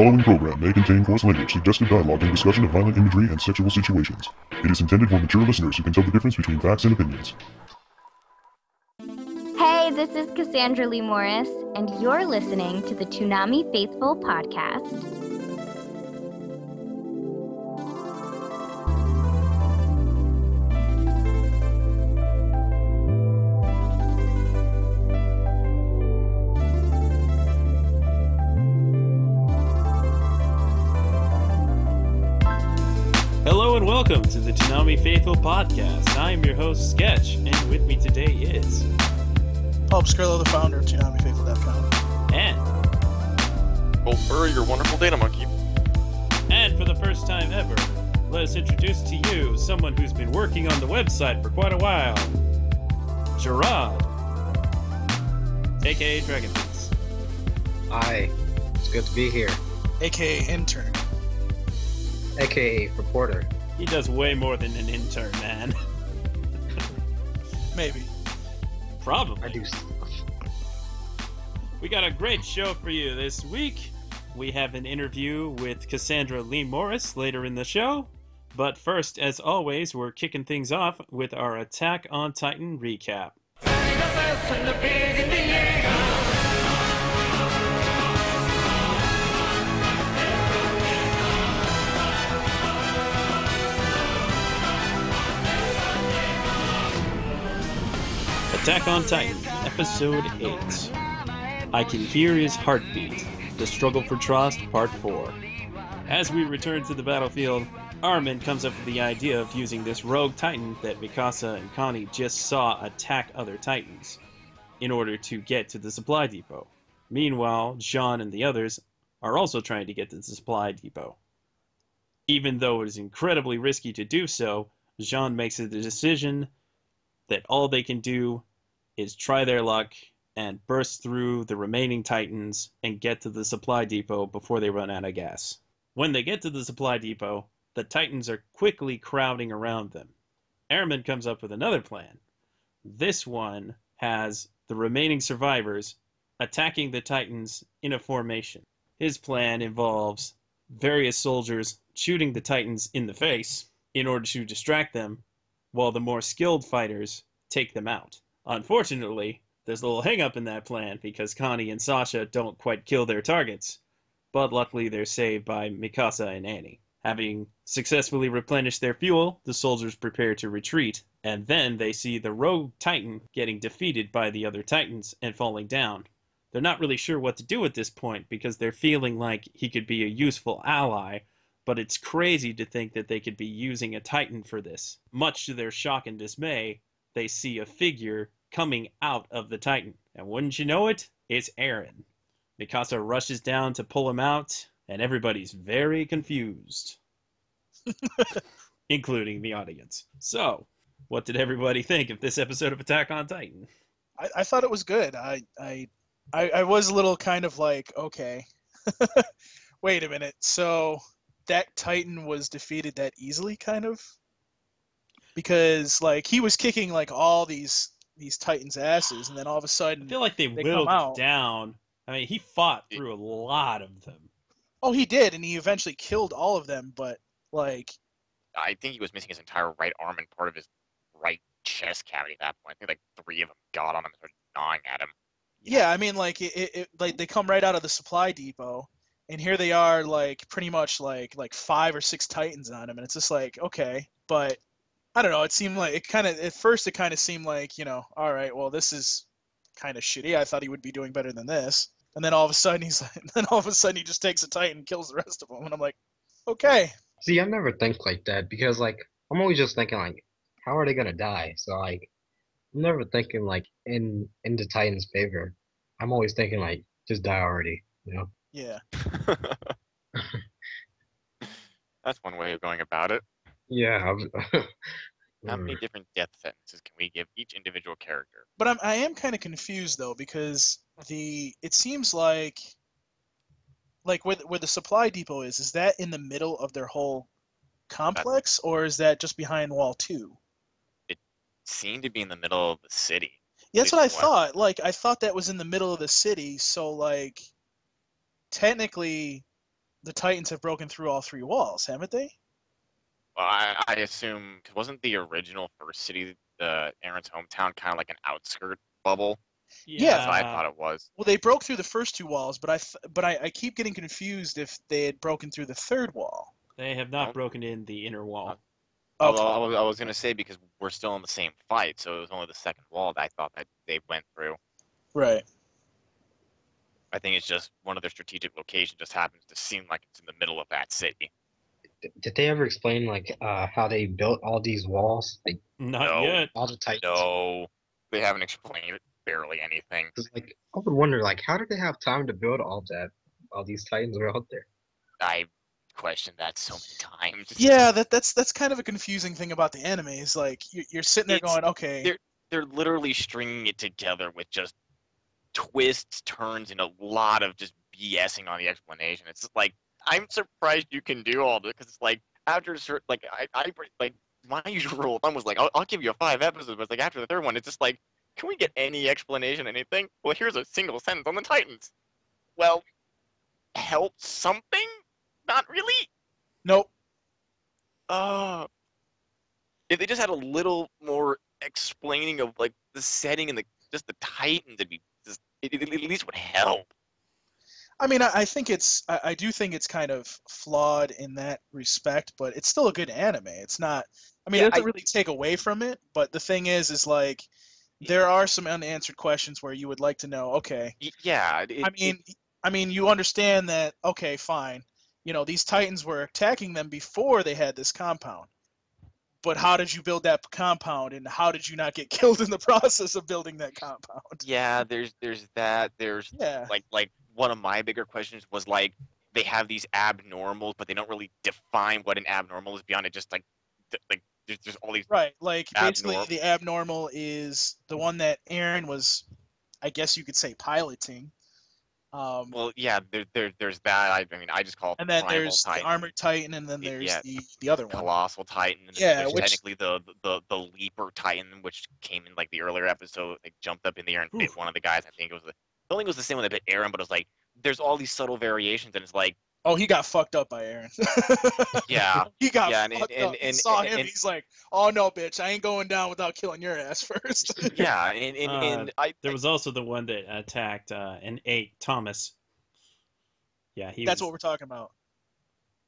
following program may contain coarse language, suggestive dialogue, and discussion of violent imagery and sexual situations. It is intended for mature listeners who can tell the difference between facts and opinions. Hey, this is Cassandra Lee Morris, and you're listening to the Toonami Faithful podcast. Welcome to the Toonami Faithful podcast. I am your host, Sketch, and with me today is Paul Skrillo, the founder of ToonamiFaithful.com. Ann. Burr, your wonderful data monkey. And for the first time ever, let us introduce to you someone who's been working on the website for quite a while. Gerard. aka Dragon Hi, it's good to be here. AKA intern. AKA reporter. He does way more than an intern, man. Maybe. Probably. I do stuff. We got a great show for you this week. We have an interview with Cassandra Lee Morris later in the show. But first, as always, we're kicking things off with our Attack on Titan recap. Attack on Titan, Episode 8. I Can Hear His Heartbeat The Struggle for Trust, Part 4. As we return to the battlefield, Armin comes up with the idea of using this rogue Titan that Mikasa and Connie just saw attack other Titans in order to get to the supply depot. Meanwhile, Jean and the others are also trying to get to the supply depot. Even though it is incredibly risky to do so, Jean makes the decision that all they can do is try their luck and burst through the remaining Titans and get to the supply depot before they run out of gas. When they get to the supply depot, the Titans are quickly crowding around them. Armin comes up with another plan. This one has the remaining survivors attacking the Titans in a formation. His plan involves various soldiers shooting the Titans in the face in order to distract them, while the more skilled fighters take them out. Unfortunately, there's a little hang up in that plan because Connie and Sasha don't quite kill their targets, but luckily they're saved by Mikasa and Annie. Having successfully replenished their fuel, the soldiers prepare to retreat, and then they see the rogue Titan getting defeated by the other Titans and falling down. They're not really sure what to do at this point because they're feeling like he could be a useful ally, but it's crazy to think that they could be using a Titan for this. Much to their shock and dismay, they see a figure coming out of the Titan. And wouldn't you know it, it's Eren. Mikasa rushes down to pull him out, and everybody's very confused, including the audience. So, what did everybody think of this episode of Attack on Titan? I, I thought it was good. I, I I I was a little kind of like, okay. Wait a minute. So that Titan was defeated that easily, kind of? Because like he was kicking like all these these Titans' asses, and then all of a sudden, feel like they, They whittled it out. down. I mean, he fought through a lot of them. oh, he did, and he eventually killed all of them. But like, I think he was missing his entire right arm and part of his right chest cavity at that point. I think like three of them got on him and started gnawing at him. Yeah, I mean, like it, it, it, like they come right out of the supply depot, and here they are, like pretty much like like five or six Titans on him, and it's just like okay, but I don't know. It seemed like it kind of at first it kind of seemed like you know, all right, well this is kind of shitty. I thought he would be doing better than this, and then all of a sudden he's like, then all of a sudden he just takes a Titan and kills the rest of them, and I'm like, okay, See, I never think like that because, like, I'm always just thinking, like, how are they gonna die? So, like, I'm never thinking like in in the Titans' favor. I'm always thinking like, just die already, you know? yeah, That's one way of going about it. Yeah. How many Mm. different death sentences can we give each individual character? but I'm I am kind of confused though because the it seems like like where the, where the supply depot is is that in the middle of their whole complex or is that just behind wall two? It Seemed to be in the middle of the city. Yeah, that's what I Least thought. Like I thought that was in the middle of the city, so like technically the Titans have broken through all three walls, haven't they? Well, I, assume assume 'cause wasn't the original first city, uh, Eren's hometown, kind of like an outskirt bubble? Yeah. That's what I thought it was. Well, they broke through the first two walls, but I th- but I, I keep getting confused if they had broken through the third wall. They have not Oh. broken in the inner wall. Although Okay. I was, I was gonna say because we're still in the same fight, so it was only the second wall that I thought that they went through. Right. I think it's just one of their strategic locations just happens to seem like it's in the middle of that city. D- Did they ever explain like uh, how they built all these walls? Like Not No. yet. all the Titans. No, they haven't explained barely anything. like I would wonder like how did they have time to build all that? All these Titans were out there. I questioned that so many times. Yeah, that that's that's kind of a confusing thing about the anime. Is like you're, you're sitting there It's- going, okay, they're- they're literally stringing it together with just twists, turns, and a lot of just BSing on the explanation. It's like I'm surprised you can do all this because like after certain like I, I like my usual rule of thumb was like I'll, I'll give you a five episodes, but it's like after the third one, it's just like can we get any explanation, anything? Well, here's a single sentence on the Titans. Well, help something? Not really. nope. Uh, if they just had a little more explaining of like the setting and the just the Titans, it'd be just it, it at least would help. I mean, I, I think it's I, I do think it's kind of flawed in that respect, but it's still a good anime. It's not. I mean, Yeah, it doesn't I- really take away from it, but the thing is, is like there are some unanswered questions where you would like to know. Okay, Yeah, it, I it- mean, I mean, you understand that. Okay, fine. You know, these Titans were attacking them before they had this compound. But how did you build that compound, and how did you not get killed in the process of building that compound? yeah, there's there's that. There's Yeah. like like one of my bigger questions was like they have these abnormals, but they don't really define what an abnormal is beyond it. Just like like there's, there's all these Right. Like basically, Abnorm- the abnormal is the one that Eren was, I guess you could say, piloting. Um, well yeah there, there there's that I, I mean I just call it and then there's Titan. the armored titan, and then there's yeah. the the other one. Colossal Titan, and Yeah, which- technically the, the the leaper Titan, which came in like the earlier episode, like jumped up in the air and bit one of the guys. I think it was the, I don't think it was the same one that bit Eren, but it was like there's all these subtle variations, and it's like Oh, he got fucked up by Eren. yeah, he got Yeah, and- fucked and- up. he and- saw him. and- he's like, "Oh no, bitch! I ain't going down without killing your ass first. yeah, and and, Uh, and I There was also the one that attacked uh, and ate Thomas. Yeah, he. That's was, what we're talking about.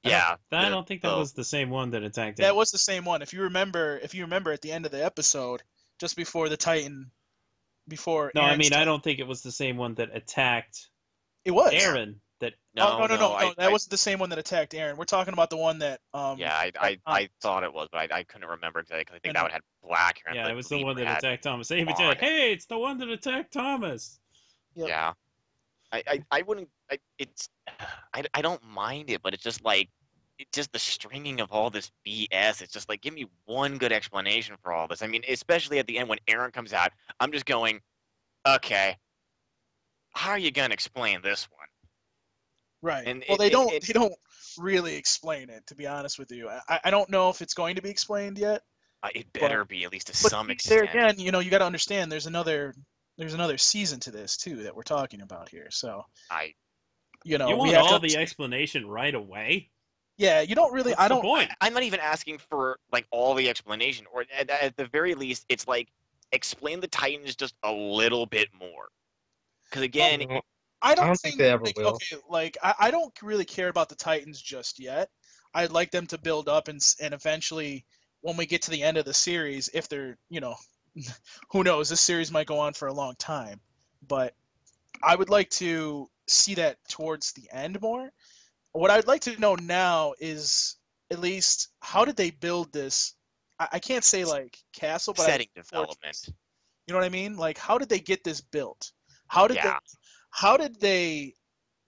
I don't- yeah. I don't think that the- was the same one that attacked. That him. was the same one. If you remember, if you remember at the end of the episode, just before the Titan, before No, I Eren's mean I don't think it was the same one that attacked It was Eren. That no, oh, no, no, no, I- no. That I- wasn't the same one that attacked Eren. We're talking about the one that. Um, yeah, I I, I thought it was, but I, I couldn't remember exactly. 'cause I think that know. one had black hair. yeah, it was the one that attacked Thomas. They even said, "Hey, it's the one that attacked Thomas." Yep. Yeah. I, I, I wouldn't I, it's I, I don't mind it, but it's just like it just the stringing of all this BS. It's just like give me one good explanation for all this. I mean, especially at the end when Eren comes out, I'm just going, okay, how are you gonna explain this one? Right. And well, it- they it- don't. it- they don't really explain it. To be honest with you, I, I don't know if it's going to be explained yet. Uh, it better be at least to But some there extent. again, you know, you got to understand. There's another. There's another season to this too that we're talking about here. So I you know, you we want have to all the explanation right away? Yeah, you don't really. What's I don't. point? I'm not even asking for like all the explanation, or at, at the very least, it's like explain the Titans just a little bit more. Because again, Well, I don't, don't think they ever like, will. Okay, like I, I don't really care about the Titans just yet. I'd like them to build up and and eventually, when we get to the end of the series, if they're you know, who knows, this series might go on for a long time, but I would like to see that towards the end more. What I'd like to know now is at least how did they build this? I, I can't say like castle, but I- setting fortress. development. You know what I mean? Like, how did they get this built? How did Yeah. they? How did they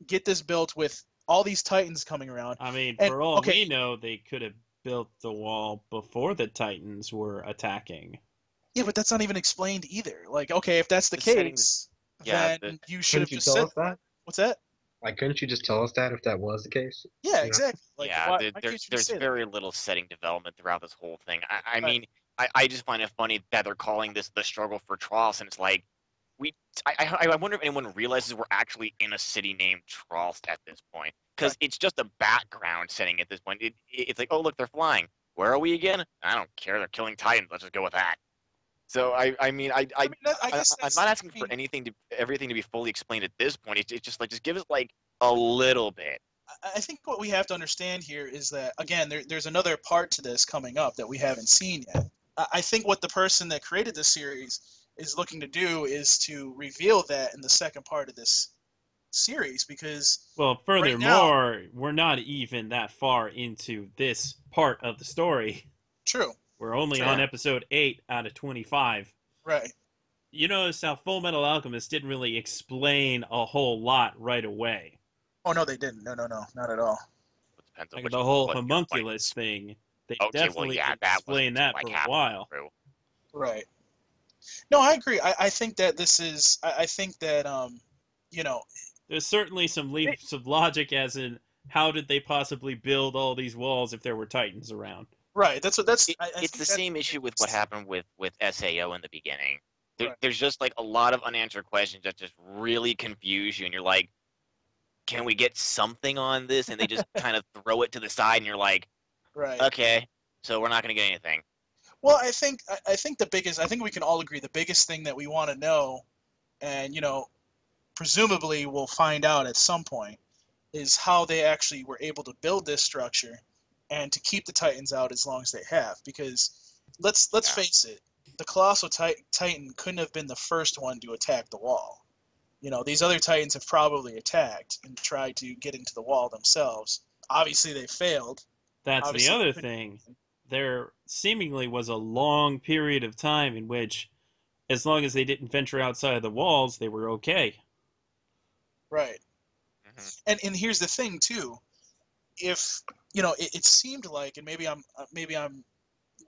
get this built with all these titans coming around? I mean, And- for all okay. we know, they could have built the wall before the Titans were attacking. Yeah, but that's not even explained either. Like, okay, if that's the, The case, settings- yeah, then the- you should have just said that? what's that? Like, couldn't you just tell us that if that was the case? Yeah, Yeah. exactly. Like, yeah, why, there- why there's there's say that? very little setting development throughout this whole thing. I, I Right. mean, I, I just find it funny that they're calling this the struggle for Trost, and it's like we. I, I I wonder if anyone realizes we're actually in a city named Trost at this point. because it's just a background setting at this point. It, it- it's like, oh look, they're flying. Where are we again? I don't care. They're killing Titans. Let's just go with that. So I, I mean, I, I, I mean, that, I I, guess I'm not asking for anything to everything to be fully explained at this point. It's, it's just like just give us like a little bit. I- I think what we have to understand here is that again, there, there's another part to this coming up that we haven't seen yet. I I think what the person that created this series is looking to do is to reveal that in the second part of this series because Well, Right now- furthermore, we're not even that far into this part of the story. true, We're only Sure. on episode 8 out of 25. right? You notice how Fullmetal Alchemist didn't really explain a whole lot right away. Oh no, they didn't. No, no, no, not at all. It depends Like which the whole homunculus thing, they Okay, well, definitely yeah, didn't that explain that like for a while. through. Right. No, I agree. I, I think that this is. I, I think that um, you know, There's certainly some leaps of logic, as in how did they possibly build all these walls if there were titans around? Right. That's what that's. It- I, I it's the same issue with what happened with with Sao in the beginning. There, Right. There's just like a lot of unanswered questions that just really confuse you, and you're like, "Can we get something on this?" And they just kind of throw it to the side, and you're like, Right. "Okay, so we're not gonna get anything." Well, I think I, I think the biggest. I think we can all agree the biggest thing that we want to know, and you know, presumably we'll find out at some point, is how they actually were able to build this structure, and to keep the Titans out as long as they have. Because let's let's Yeah. face it, the colossal tit- Titan couldn't have been the first one to attack the wall. You know, these other Titans have probably attacked and tried to get into the wall themselves. Obviously, they failed. That's Obviously, the other thing. There seemingly was a long period of time in which, as long as they didn't venture outside of the walls, they were okay. Right. Mhm. and and here's the thing too if you know it, it seemed like and maybe i'm uh, maybe i'm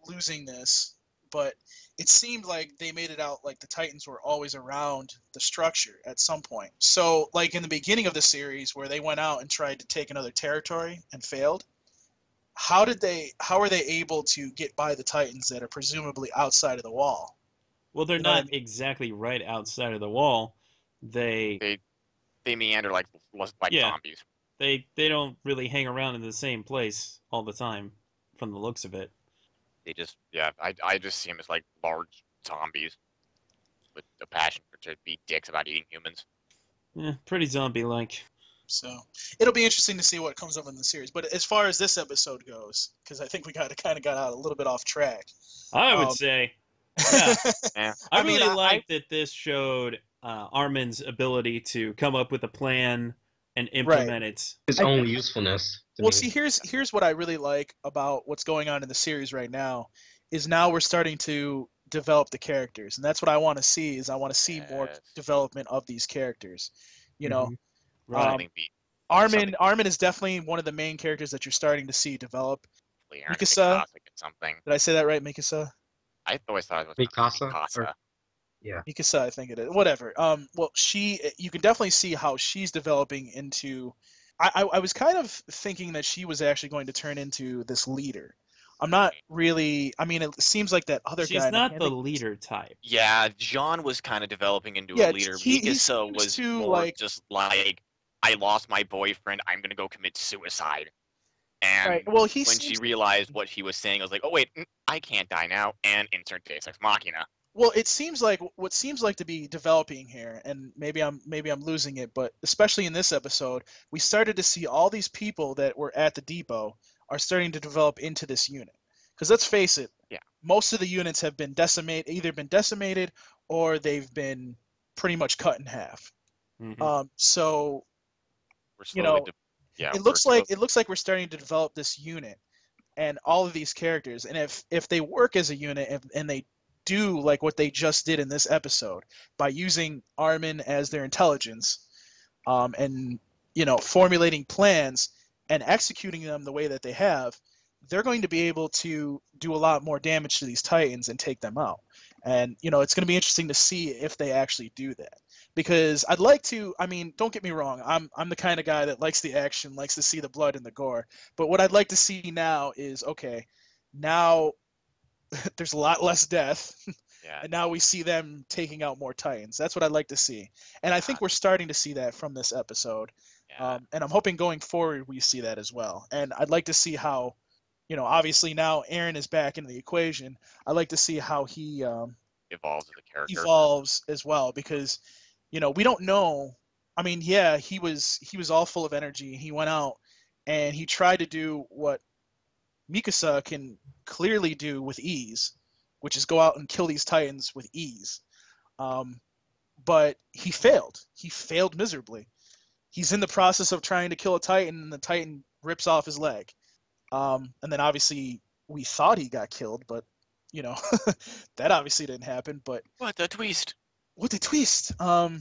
losing this but it seemed like they made it out like the titans were always around the structure at some point so like in the beginning of the series where they went out and tried to take another territory and failed how did they how are they able to get by the titans that are presumably outside of the wall Well, they're You know what I not exactly right outside of the wall. They They meander like like Yeah. zombies. They they don't really hang around in the same place all the time, from the looks of it. They just yeah, I I just see them as like large zombies with a passion for to be dicks about eating humans. Eh, pretty zombie-like. So it'll be interesting to see what comes up in the series. But as far as this episode goes, because I think we got kind of got out a little bit off track. I would Um, say Yeah. Yeah. I, I mean, really I- like that this showed uh, Armin's ability to come up with a plan and implement it. His I- own usefulness. well, me. see, here's here's what I really like about what's going on in the series right now, is now we're starting to develop the characters, and that's what I want to see. Is I want to see more development of these characters. You know, Mhm. Right. Um, Armin Armin is definitely one of the main characters that you're starting to see develop. Mikasa. Mikasa- something. Did I say that right, Mikasa? I always thought it was Mikasa, Mikasa. or- Yeah mikasa, I think it is. Whatever. Um, well, she, you can definitely see how she's developing into. I, I, I was kind of thinking that she was actually going to turn into this leader. I'm not really. I mean, it seems like that other She's guy. and I not the think- leader type. Yeah, John was kind of developing into Yeah, a leader. he- he Mikasa seems was to, more like- just like, I lost my boyfriend. I'm gonna go commit suicide. And Right. Well, he when seems, she realized what he was saying, I was like, oh wait, mm, I can't die now. And insert Deus Ex Machina. Well, it seems like what seems like to be developing here, and maybe I'm maybe I'm losing it, but especially in this episode, we started to see all these people that were at the depot are starting to develop into this unit. Because let's face it, Yeah. most of the units have been decimated, either been decimated or they've been pretty much cut in half. Mhm. Um, so We're You know, de- yeah, it looks slow- like it looks like we're starting to develop this unit and all of these characters and if if they work as a unit and, and they do like what they just did in this episode by using armin as their intelligence um, and you know formulating plans and executing them the way that they have they're going to be able to do a lot more damage to these titans and take them out and you know it's going to be interesting to see if they actually do that because I'd like to. I mean, don't get me wrong. I'm I'm the kind of guy that likes the action, likes to see the blood and the gore. But what I'd like to see now is okay. Now there's a lot less death. Yeah. and now we see them taking out more Titans. That's what I'd like to see, and I think we're starting to see that from this episode. yeah. Um, and I'm hoping going forward we see that as well. And I'd like to see how, you know, obviously now Eren is back into the equation. I'd like to see how he um, evolves as a character. evolves as well because, you know, we don't know. I mean, yeah, he was he was all full of energy. He went out and he tried to do what Mikasa can clearly do with ease, which is go out and kill these titans with ease. Um, but he failed. He failed miserably. He's in the process of trying to kill a titan, and the titan rips off his leg. Um, and then obviously we thought he got killed, but you know that obviously didn't happen. But What the twist? what the twist? Um,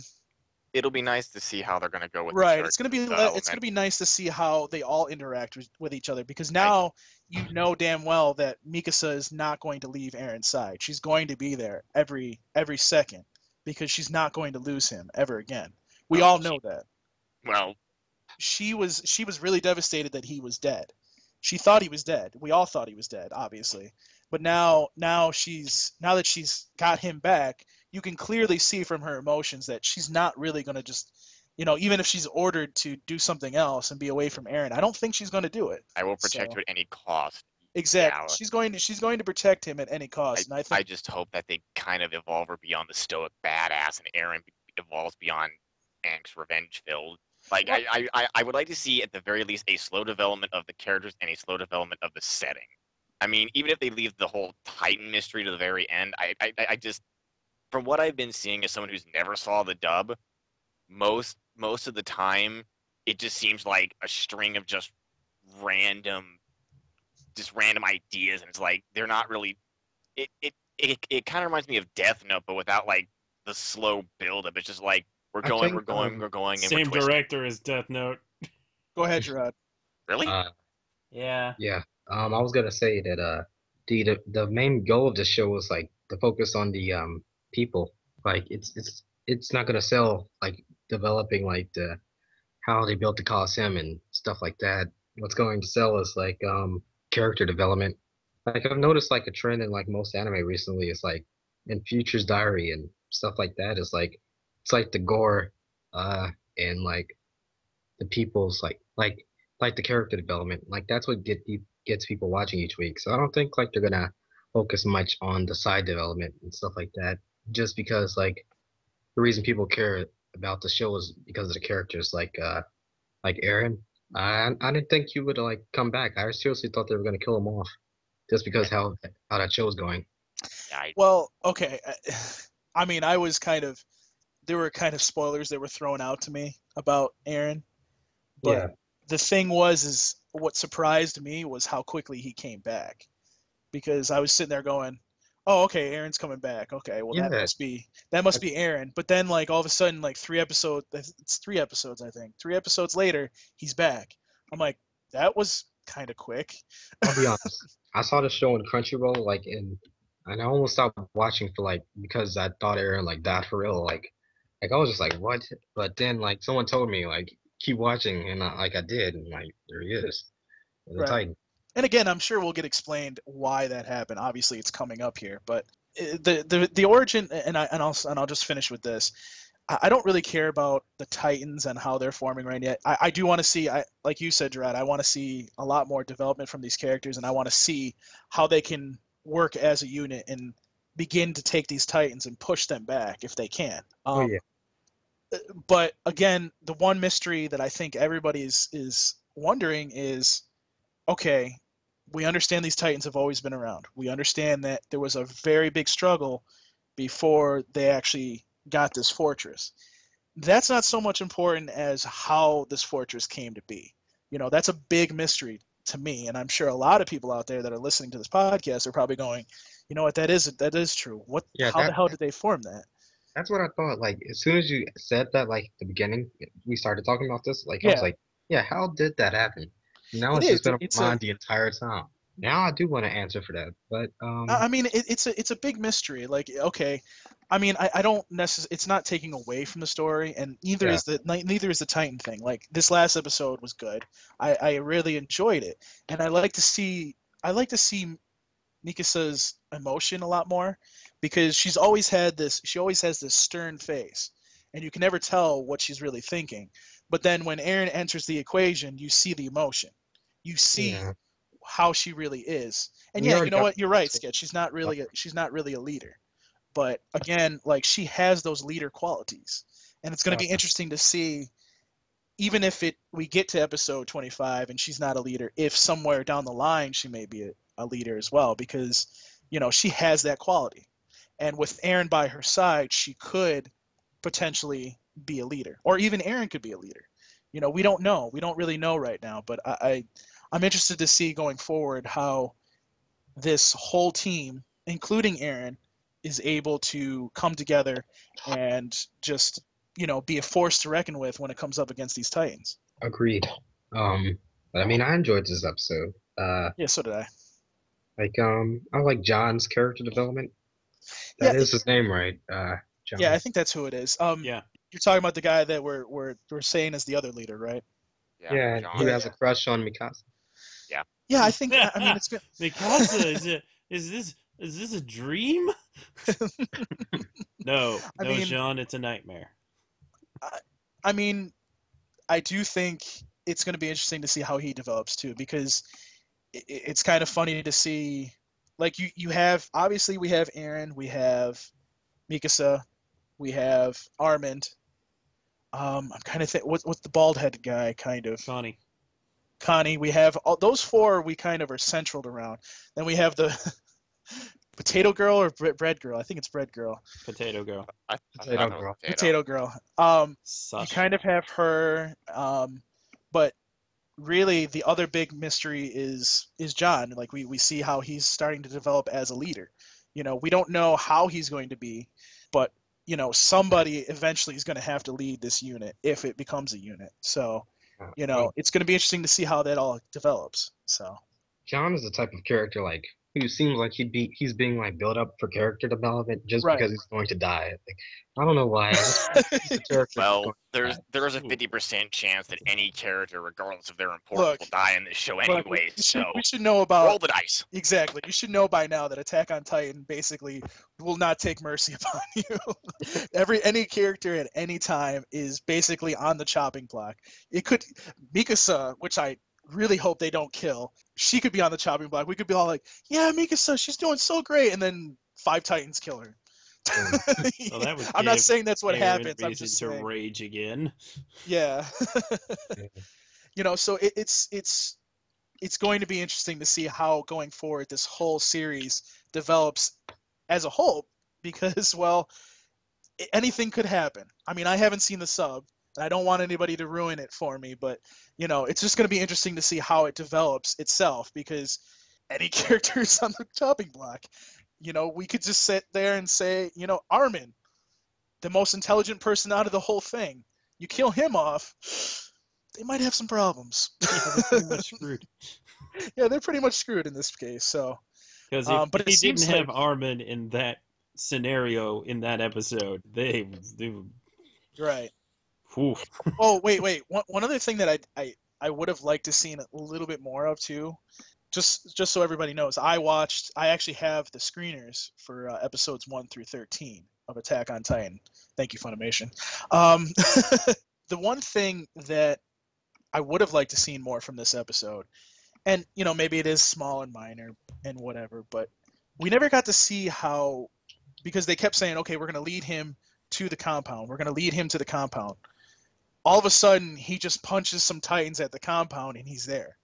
It'll be nice to see how they're gonna go with the right. It's gonna be character le- it's gonna be nice to see how they all interact with, with each other because now you know damn well that Mikasa is not going to leave Eren's side. She's going to be there every every second because she's not going to lose him ever again. We Well, all she- know that. Well, She was she was really devastated that he was dead. She thought he was dead. We all thought he was dead, obviously. But now now she's now that she's got him back, you can clearly see from her emotions that she's not really going to just you know, even if she's ordered to do something else and be away from Eren, I don't think she's going to do it. I will protect So- you at any cost. Exactly. Yeah. She's going to she's going to protect him at any I, cost, and I I think just hope that they kind of evolve her beyond the stoic badass, and Eren evolves beyond angst, revenge filled. Like I, I, I- I would like to see at the very least a slow development of the characters and a slow development of the setting. I mean, even if they leave the whole Titan mystery to the very end, I, I, I- I just, from what I've been seeing as someone who's never saw the dub, most most of the time, it just seems like a string of just random, just random ideas, and it's like they're not really. It it it, it kind of reminds me of Death Note, but without like the slow build up. It's just like we're going, think, we're going, um, we're going, and Same we're director as Death Note. go ahead, Gerard. Really? Uh, Yeah. yeah. Um, I was gonna say that uh, the, the the main goal of the show was like to focus on the um people. Like it's it's it's not gonna sell like developing like the how they built the Coliseum and stuff like that. What's going to sell is like um character development. Like I've noticed like a trend in like most anime recently is like in Future's Diary and stuff like that is like it's like the gore uh and like the people's like like like the character development. Like that's what get gets people watching each week. So I don't think like they're gonna focus much on the side development and stuff like that. Just because like the reason people care about the show is because of the characters like uh like Eren. I I didn't think you would like come back. I seriously thought they were gonna kill him off. Just because how how that show was going. Well, okay. I- I mean, I was kind of there were kind of spoilers that were thrown out to me about Eren, but Yeah. the thing was is what surprised me was how quickly he came back because I was sitting there going, "Oh, okay, Eren's coming back. Okay, well that must be that must be Eren." But then like all of a sudden like 3 episodes it's 3 episodes I think. 3 episodes later, he's back. I'm like, "That was kind of quick." I'll be honest. I saw the show on Crunchyroll, like, in, and I almost stopped watching for like because I thought Eren like died for real. Like, like I was just like, what? But then like someone told me like keep watching, and I, like I did, and like there he is, the Right. Titan. And again, I'm sure we'll get explained why that happened. Obviously, it's coming up here, but uh, the the the origin, and I and I'll and I'll just finish with this. I don't really care about the Titans and how they're forming right yet. I, I do want to see, I like you said, Gerard. I want to see a lot more development from these characters, and I want to see how they can work as a unit and begin to take these Titans and push them back if they can. Oh Um, yeah, but again, the one mystery that I think everybody is is wondering is, okay, we understand these Titans have always been around. We understand that there was a very big struggle before they actually got this fortress. That's not so much important as how this fortress came to be. You know, that's a big mystery to me, and I'm sure a lot of people out there that are listening to this podcast are probably going, you know what, that is that is true. What Yeah, how the hell did they form that? that's what I thought. Like as soon as you said that, like at the beginning, we started talking about this. Like I was like, yeah, how did that happen? Now It it's is, just been on it's a- mind the entire time. Now I do want to answer for that, but um, I mean, it, it's a it's a big mystery. Like, okay, I mean, I, I don't necessarily. It's not taking away from the story, and neither Yeah. is the neither is the Titan thing. Like this last episode was good. I I really enjoyed it, and I like to see I like to see Mikasa's emotion a lot more because she's always had this she always has this stern face and you can never tell what she's really thinking. But then when Eren enters the equation, you see the emotion. You see Yeah. how she really is. And We yeah, you know what? You're right, Sketch. She's not really a, she's not really a leader. But again, like she has those leader qualities. And it's going to be interesting to see even if it we get to episode 25 and she's not a leader, if somewhere down the line she may be a, a leader as well because you know, she has that quality. And with Eren by her side, she could potentially be a leader. Or even Eren could be a leader. You know, we don't know. We don't really know right now, but I, I I'm interested to see going forward how this whole team, including Eren, is able to come together and just, you know, be a force to reckon with when it comes up against these Titans. Agreed. Um, I mean, I enjoyed this episode. Uh, Yeah, so did I. like um, I like John's character development. That is Yeah. his name, right? Uh, John. Yeah, I think that's who it is. Um, Yeah. You're talking about the guy that we're we're we're saying is the other leader, right? Yeah, John. who has a crush on Mikasa? Yeah, I think. I mean, it's good. Mikasa, is it? Is this? Is this a dream? no, I no, mean- Sean, it's a nightmare. I mean, I do think it's going to be interesting to see how he develops too, because i- i- it's kind of funny to see. Like you, you have obviously we have Eren, we have Mikasa, we have Armand. Um, I'm kind of think what, what's the bald headed guy kind of Connie, Connie. We have all those four. We kind of are centraled around. Then we have the potato girl or bread girl. I think it's bread girl. Potato Girl, I, I Potato thought girl. Potato girl. Um, you Sasha. kind of have her um but really the other big mystery is is john like we, we see how he's starting to develop as a leader you know we don't know how he's going to be but you know somebody eventually is going to have to lead this unit if it becomes a unit so you know it's going to be interesting to see how that all develops so. John is the type of character like who seems like he'd be he's being like built up for character development just Right. because he's going to die. Like, I don't know why. I just feel like he's the Well, there's there's a fifty percent chance that any character, regardless of their importance, Look, will die in this show Look, anyway. we, So should, we should know about roll the dice. Exactly. You should know by now that Attack on Titan basically will not take mercy upon you. Every any character at any time is basically on the chopping block. It could Mikasa, which I really hope they don't kill. She could be on the chopping block. We could be all like, "Yeah, Mikasa, she's doing so great," and then five Titans kill her. Well, that would I'm not saying that's what happens. I'm reason just to saying. rage again. Yeah. you know, so it, it's it's it's going to be interesting to see how going forward this whole series develops as a whole because well anything could happen. I mean, I haven't seen the sub and I don't want anybody to ruin it for me, but you know, it's just going to be interesting to see how it develops itself because any characters on the chopping block, you know, we could just sit there and say, you know, Armin, the most intelligent person out of the whole thing. You kill him off, they might have some problems. Yeah, they're pretty much screwed. yeah, they're pretty much screwed in this case. So Because if Um, but it he didn't have like- Armin in that scenario in that episode, they, they right. Whew. Oh wait, wait. One, one other thing that I I I would have liked to seen a little bit more of too, just just so everybody knows. I watched. I actually have the screeners for uh, episodes one through thirteen of Attack on Titan. Thank you, Funimation. Um, the one thing that I would have liked to seen more from this episode, and you know maybe it is small and minor and whatever, but we never got to see how because they kept saying, okay, we're going to lead him to the compound. We're going to lead him to the compound. All of a sudden, he just punches some titans at the compound and he's there.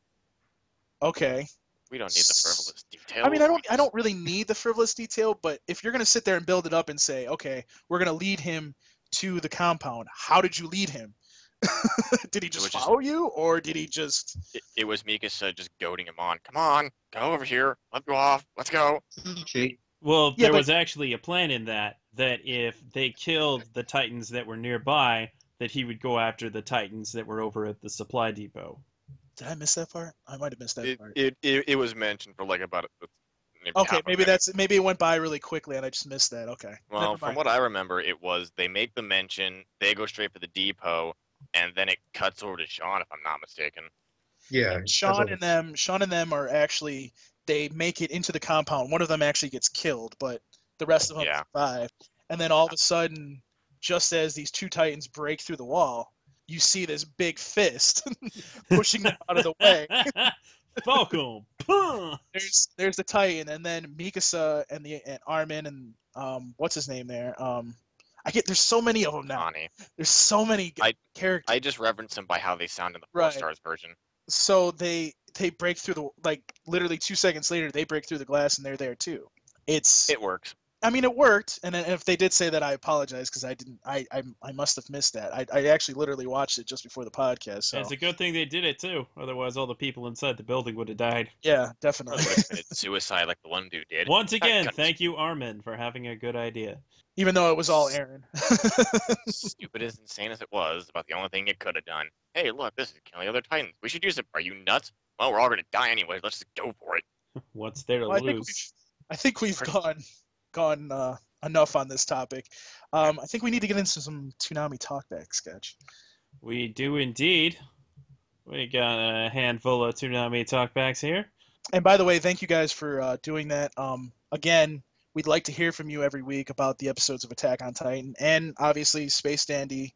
Okay. We don't need the frivolous details. I mean, I don't I don't really need the frivolous detail, but if you're going to sit there and build it up and say, "Okay, we're going to lead him to the compound." How did you lead him? did he just was just- follow you or did he just It, it was Mikasa just goading him on. Come on, go over here. Let's go off. Let's go. Cheat. Well, Yeah, there but- was actually a plan in that that if they killed the Titans that were nearby, that he would go after the Titans that were over at the supply depot. Did I miss that part? I might have missed that It, part. it, it, it was mentioned for like about a, maybe okay, maybe that's maybe it went by really quickly and I just missed that. Okay. Well, from what I remember, it was they make the mention, they go straight for the depot, and then it cuts over to Sean, if I'm not mistaken. Yeah. Sean that's and them Sean and them are actually they make it into the compound. One of them actually gets killed, but the rest of them Yeah. survive. And then all of a sudden, just as these two titans break through the wall, you see this big fist pushing them out of the way. Falcon. Puh! There's there's the titan, and then Mikasa and the and Armin and um what's his name there um. I get there's so many of them now. Connie. There's so many I- characters. I just referenced them by how they sound in the four Right. stars version. so they they break through the like literally two seconds later they break through the glass and they're there too it's It works. I mean it worked and if they did say that i apologize because i didn't I, I i must have missed that I, I actually literally watched it just before the podcast so It's a good thing they did it too. Otherwise, all the people inside the building would have died. yeah definitely would have committed suicide like the one dude did. Once again, thank you, Armin, for having a good idea. even though it was all eren Stupid as insane as it was, about the only thing it could have done. Hey, look, this is killing other titans. We should use it. Are you nuts? Well, we're all gonna die anyway. Let's just go for it. What's there to Well, I think lose? we've, I think we've gone gone uh, enough on this topic um, i think we need to get into some Toonami talkback sketch We do indeed. We got a handful of Toonami talkbacks here. And by the way, thank you guys for uh, doing that. Um, again, we'd like to hear from you every week about the episodes of Attack on Titan, and obviously Space Dandy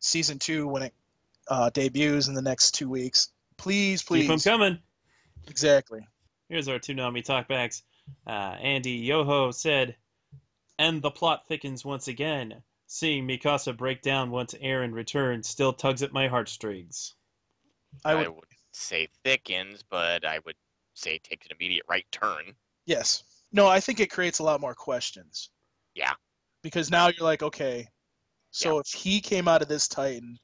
season two when it uh, debuts in the next two weeks. Please, please Keep them coming. exactly. Here's our Toonami talkbacks. Uh, Andy Yoho said, and the plot thickens once again. Seeing Mikasa break down once Eren returns still tugs at my heartstrings. I I would, would say thickens, but I would say takes an immediate right turn. yes. No, I think it creates a lot more questions. Yeah. Because now you're like, okay, so Yeah. if he came out of this Titan,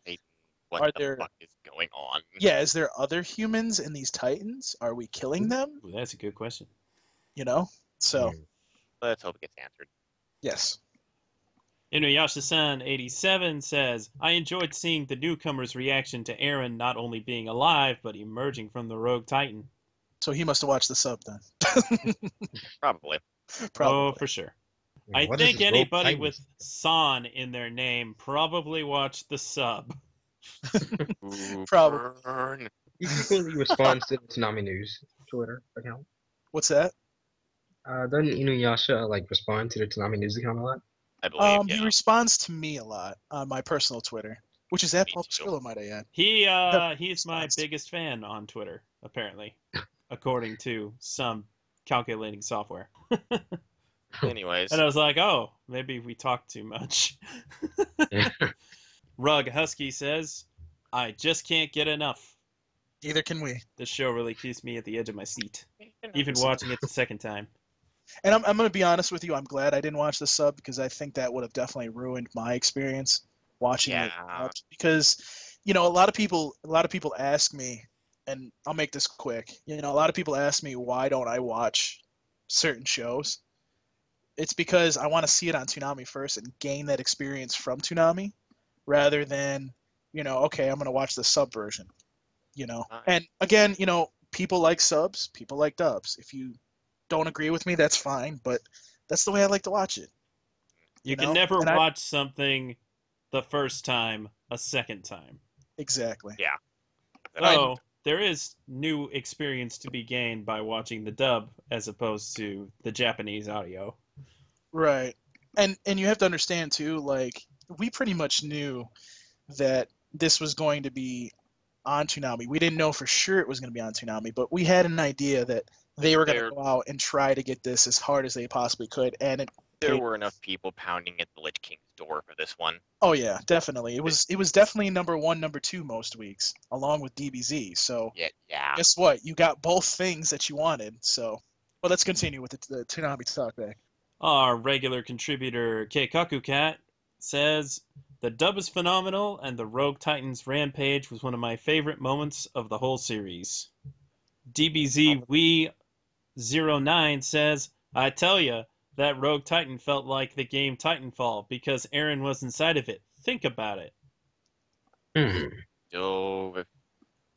What Are the there- fuck is going on? yeah, is there other humans in these Titans? Are we killing them? Ooh, that's a good question. You know. So Hmm. Let's hope it gets answered. yes. Inuyasha-san 87 says, I enjoyed seeing the newcomer's reaction to Eren not only being alive, but emerging from the Rogue Titan. So he must have watched the sub then. Probably. Probably. Oh, for sure. I What is think anybody Titan with San in their name probably watched the sub. Probably. burn. He frequently responds to the Toonami News Twitter account. What's that? Uh, doesn't Inuyasha like respond to the Toonami News account a lot? I believe. Um, yeah. he responds to me a lot on my personal Twitter, which is at Me Paul too. Pasquillo, might I add. He uh he's my biggest fan on Twitter, apparently, according to some calculating software. Anyways, And I was like, oh, maybe we talked too much. Rug Husky says, I just can't get enough. Neither can we. This show really keeps me at the edge of my seat, even watching it the second time. And I'm, I'm going to be honest with you. I'm glad I didn't watch the sub because I think that would have definitely ruined my experience watching it. Yeah. dubbed. Because, you know, a lot of people, a lot of people ask me, and I'll make this quick. You know, a lot of people ask me why don't I watch certain shows. It's because I want to see it on Toonami first and gain that experience from Toonami, rather than, you know, okay, I'm going to watch the sub version. You know, Nice. and again, you know, people like subs, people like dubs. If you don't agree with me, that's fine, but that's the way I like to watch it. You You can know? never And I- watch something the first time a second time. Exactly. Yeah. But I- Oh, there is new experience to be gained by watching the dub as opposed to the Japanese audio. Right. And and you have to understand too, like we pretty much knew that this was going to be on Toonami. We didn't know for sure it was going to be on Toonami, but we had an idea that they were going to go out and try to get this as hard as they possibly could. And it, there they- were enough people pounding at the Lich King's door for this one. oh yeah, definitely. It was it was definitely number one, number two most weeks, along with DBZ. So Yeah, yeah. guess what? You got both things that you wanted. So, well, let's continue with the, the Toonami talkback. Our regular contributor Keikaku Cat says the dub is phenomenal, and the Rogue Titans rampage was one of my favorite moments of the whole series. DBZ oh. We 09 says, I tell ya, that Rogue Titan felt like the game Titanfall because Eren was inside of it. Think about it. Hmm. So, if,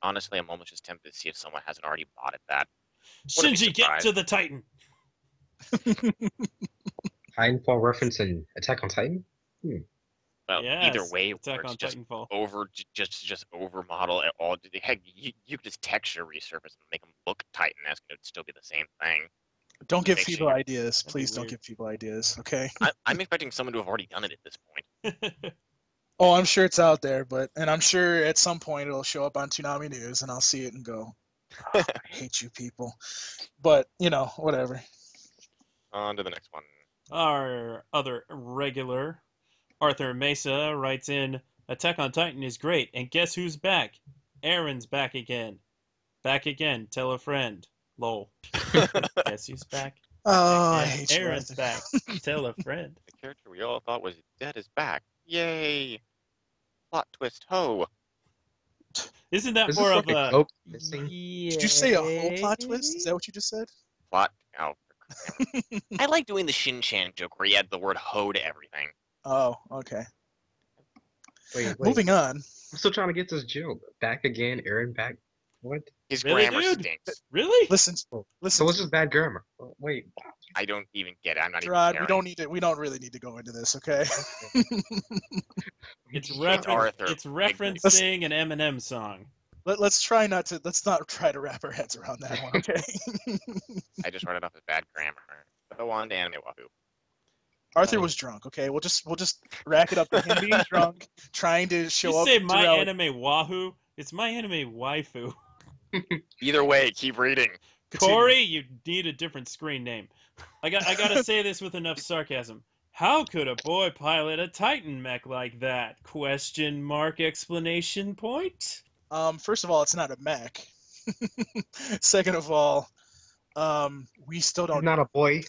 honestly, I'm almost just tempted to see if someone hasn't already bought it. That Wouldn't Shinji, get to the Titan. Titanfall reference in Attack on Titan? uh, Well, yes, either way, Attack where on just Titanfall. over, just just over model it all. Heck, you, you could just texture resurface and make them look Titan-esque. It'd still be the same thing. Don't give people you- ideas. That'd Please don't give people ideas. Okay. I, I'm expecting someone to have already done it at this point. Oh, I'm sure it's out there, but and I'm sure at some point it'll show up on Toonami News, and I'll see it and go, "Ah, I hate you people. But you know, whatever. On to the next one. Our other regular, Arthur Mesa, writes in Attack on Titan is great, and guess who's back? Eren's back again. Back again, tell a friend. Lol. guess who's back? Oh, I hate. Eren's Arthur. back. tell a friend. The character we all thought was dead is back. Yay! Plot twist, ho! Isn't that Is more of like a a. cope? Did you say a whole plot twist? Is that what you just said? Plot. Oh, I like doing the Shin Chan joke where you add the word ho to everything. Oh, okay. Wait, wait. Moving on. I'm still trying to get this joke. Back again, Eren back. What? His Really, grammar dude? stinks. Really? Listen, oh, So listen. what's this bad grammar? Oh, Wait. I don't even get it. I'm not Rod, even we don't need to. We don't really need to go into this, okay? It's, It's refer- Arthur. it's referencing an Eminem song. Let, let's try not to. Let's not try to wrap our heads around that one, okay? I just wrote it off as bad grammar. Go on to Anime Wahoo. Arthur was drunk. Okay, we'll just we'll just rack it up to him being drunk, trying to show You up. say my throughout- anime wahoo? It's my anime waifu. Either way, keep reading. Corey, you need a different screen name. I got I gotta say this with enough sarcasm. How could a boy pilot a Titan mech like that? Question mark explanation point? Um, first of all, it's not a mech. Second of all, um, we still don't. not a boy.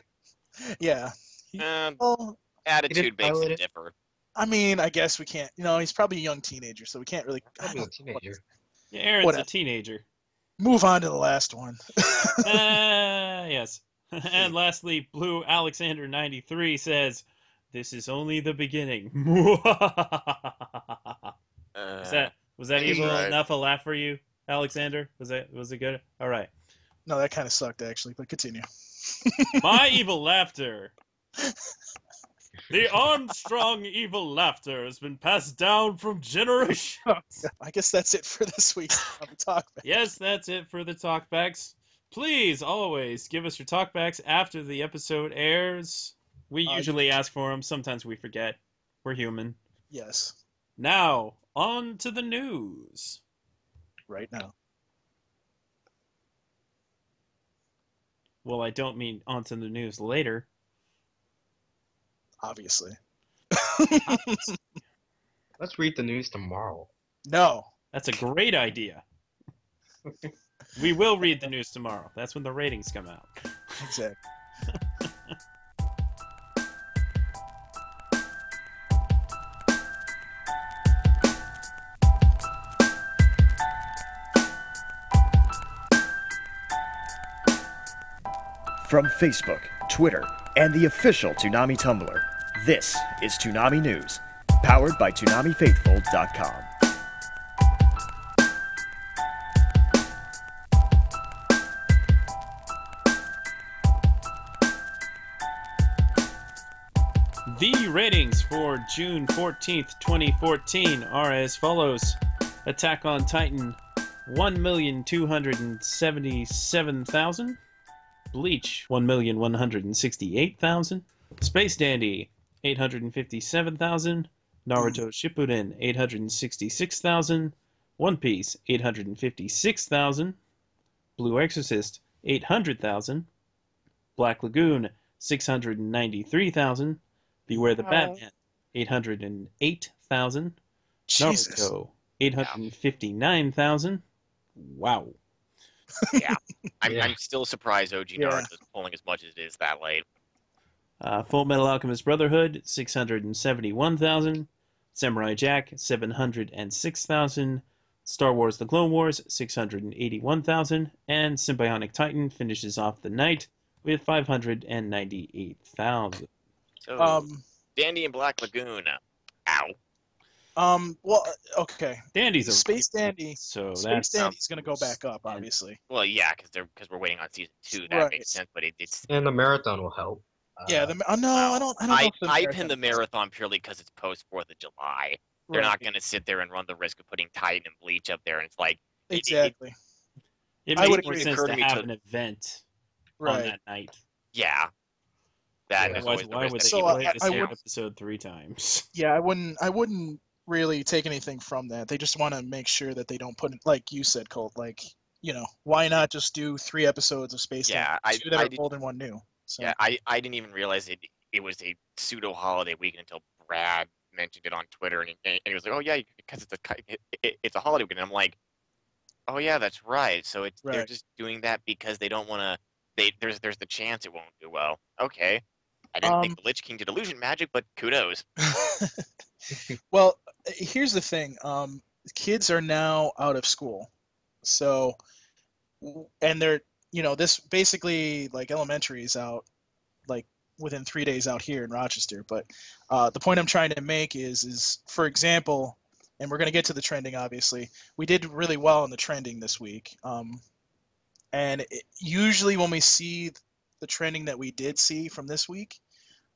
Yeah. Uh, Well, attitude makes pilot it it. differ. I mean, I guess we can't. You know, he's probably a young teenager, so we can't really. I Probably a teenager. Yeah, Eren's Whatever. a teenager. Move on to the last one. uh, yes. and lastly, Blue Alexander 93 says, This is only the beginning. Uh, Was that was that evil right. enough a laugh for you, Alexander? Was that was it good? All right. no, that kind of sucked actually, but continue. My evil laughter. The Armstrong evil laughter has been passed down from generations. I guess that's it for this week's on the talk. Yes, that's it for the talkbacks. Please always give us your talkbacks after the episode airs. We Uh, usually ask for them. Sometimes we forget. We're human. Yes, Now, on to the news. right now. Well, I don't mean on to the news later. Obviously. Let's read the news tomorrow. no. That's a great idea. We will read the news tomorrow. That's when the ratings come out. Exactly. From Facebook, Twitter, and the official Toonami Tumblr, this is Toonami News, powered by ToonamiFaithful.com. The ratings for June 14th, 2014 are as follows Attack on Titan 1,277,000. Bleach 1,168,000. Space Dandy 857,000. Naruto Shippuden 866,000. One Piece 856,000. Blue Exorcist 800,000. Black Lagoon 693,000. Beware the Wow. Batman 808,000. Jesus. Naruto 859,000. Wow. I'm, Yeah. I'm still surprised OG Yeah. Naruto is pulling as much as it is that late. Uh, Fullmetal Alchemist Brotherhood 671,000. Samurai Jack 706,000. Star Wars The Clone Wars 681,000. And Sym-Bionic Titan finishes off the night with 598,000. So Um. Dandy and Black Lagoon. Ow. Um. Well. Okay. Dandy's a Space Dandy. so Space that's Dandy's gonna go back up, and- obviously. Well, yeah, because they're because we're waiting on season two. That Right. makes sense. But it, it's And the marathon will help. Yeah, Uh, the oh, no, I don't. I don't know I, I marathon pin the marathon purely because it's post Fourth of July. They're Right, not going to sit there and run the risk of putting Titan and Bleach up there. And it's like, it- it- exactly It I makes would more sense to to have to- an event on that night. yeah, that Yeah. is Why, always the why risk would that they So, uh, play take. the I same would- episode three times? Yeah, I wouldn't. I wouldn't really take anything from that. They just want to make sure that they don't put, like you said, Colt. Like, you know, why not just do three episodes of Space Yeah, Jam? I- two that I are did- old and one new. So, Yeah, I, I didn't even realize it it was a pseudo holiday weekend until Brad mentioned it on Twitter, and he, and he was like, "Oh yeah, because it's a it, it, it's a holiday weekend." I'm like, "Oh yeah, that's right." So it's they're just doing that because they don't want to. They there's there's the chance it won't do well. Okay, I didn't Um, think the Lich King did illusion magic, but kudos. well, here's the thing. Um, kids are now out of school, so, and they're, you know, this basically like elementary is out, like within three days out here in Rochester. But uh, the point I'm trying to make is, is for example, and we're going to get to the trending. Obviously, we did really well in the trending this week. Um, and it, usually when we see the trending that we did see from this week,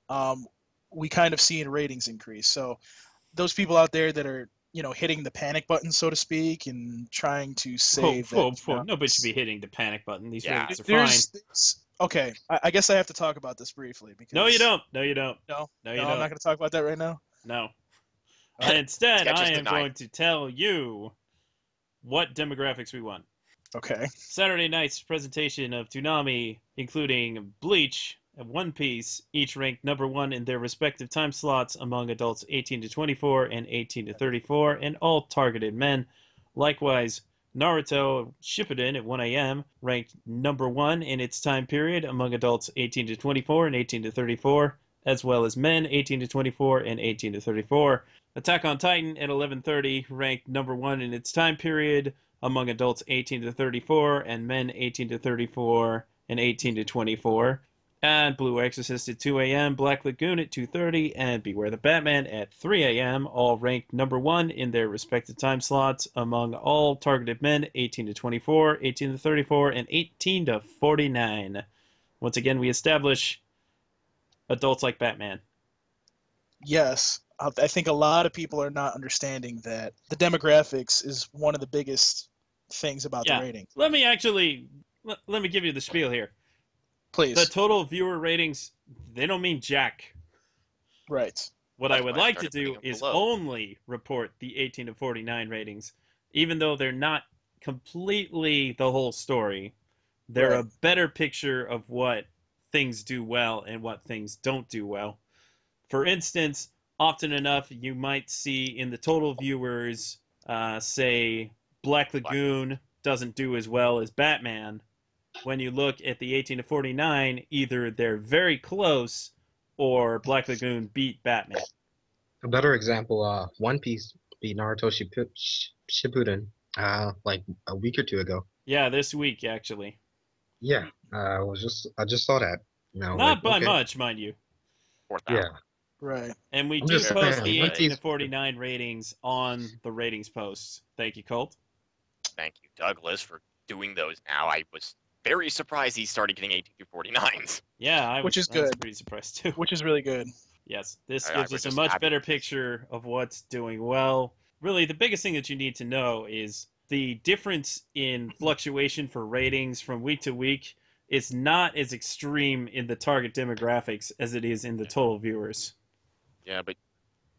um, we kind of see a ratings increase. So those people out there that are you know hitting the panic button, so to speak, and trying to save. whoa, that, whoa, Nobody should be hitting the panic button. These Yeah. ratings are fine. There's, there's- okay. I, I guess I have to talk about this briefly because No, you don't. No, you don't. No, No, no, you I'm don't. going to talk about that right now. No. Uh, And instead, I am denied. going to tell you what demographics we want. Okay. Saturday night's presentation of Toonami, including Bleach and One Piece, each ranked number one in their respective time slots among adults 18 to 24 and 18 to 34, and all targeted men. Likewise, Naruto Shippuden at 1 a.m. ranked number one in its time period among adults 18 to 24 and 18 to 34, as well as men 18 to 24 and 18 to 34. Attack on Titan at 11:30 ranked number one in its time period among adults 18 to 34 and men 18 to 34 and 18 to 24. And Blue Exorcist at 2 a.m., Black Lagoon at 2:30, and Beware the Batman at 3 a.m. All ranked number one in their respective time slots among all targeted men 18 to 24, 18 to 34, and 18 to 49. Once again, we establish adults like Batman. Yes, I I think a lot of people are not understanding that the demographics is one of the biggest things about Yeah. the rating. Let me actually let, let me give you the spiel here. Please. The total viewer ratings they don't mean jack. right. What That's I would why I like to do is below. only report the 18 to 49 ratings, even though they're not completely the whole story. They're a better picture of what things do well and what things don't do well. For instance, often enough, you might see in the total viewers, uh, say, Black Lagoon doesn't do as well as Batman. When you look at the 18 to 49, either they're very close or Black Lagoon beat Batman. A better example, uh, One Piece beat Naruto Shippu- Sh- Shippuden, uh, like a week or two ago. Yeah, this week actually. Yeah, uh, I was just I just saw that. No, Not like, by okay. much, mind you. Yeah. Right. And we I'm do post saying, the One 18 to 49 ratings on the ratings posts. Thank you, Colt. Thank you, Douglas, for doing those. Now I was very surprised he started getting 18 through 49s. Yeah, I Which was, is I was good. pretty surprised too. Which is really good. Yes, this I- I gives was us a much happy better because- picture of what's doing well. Really, the biggest thing that you need to know is the difference in fluctuation for ratings from week to week is not as extreme in the target demographics as it is in the total viewers. Yeah, but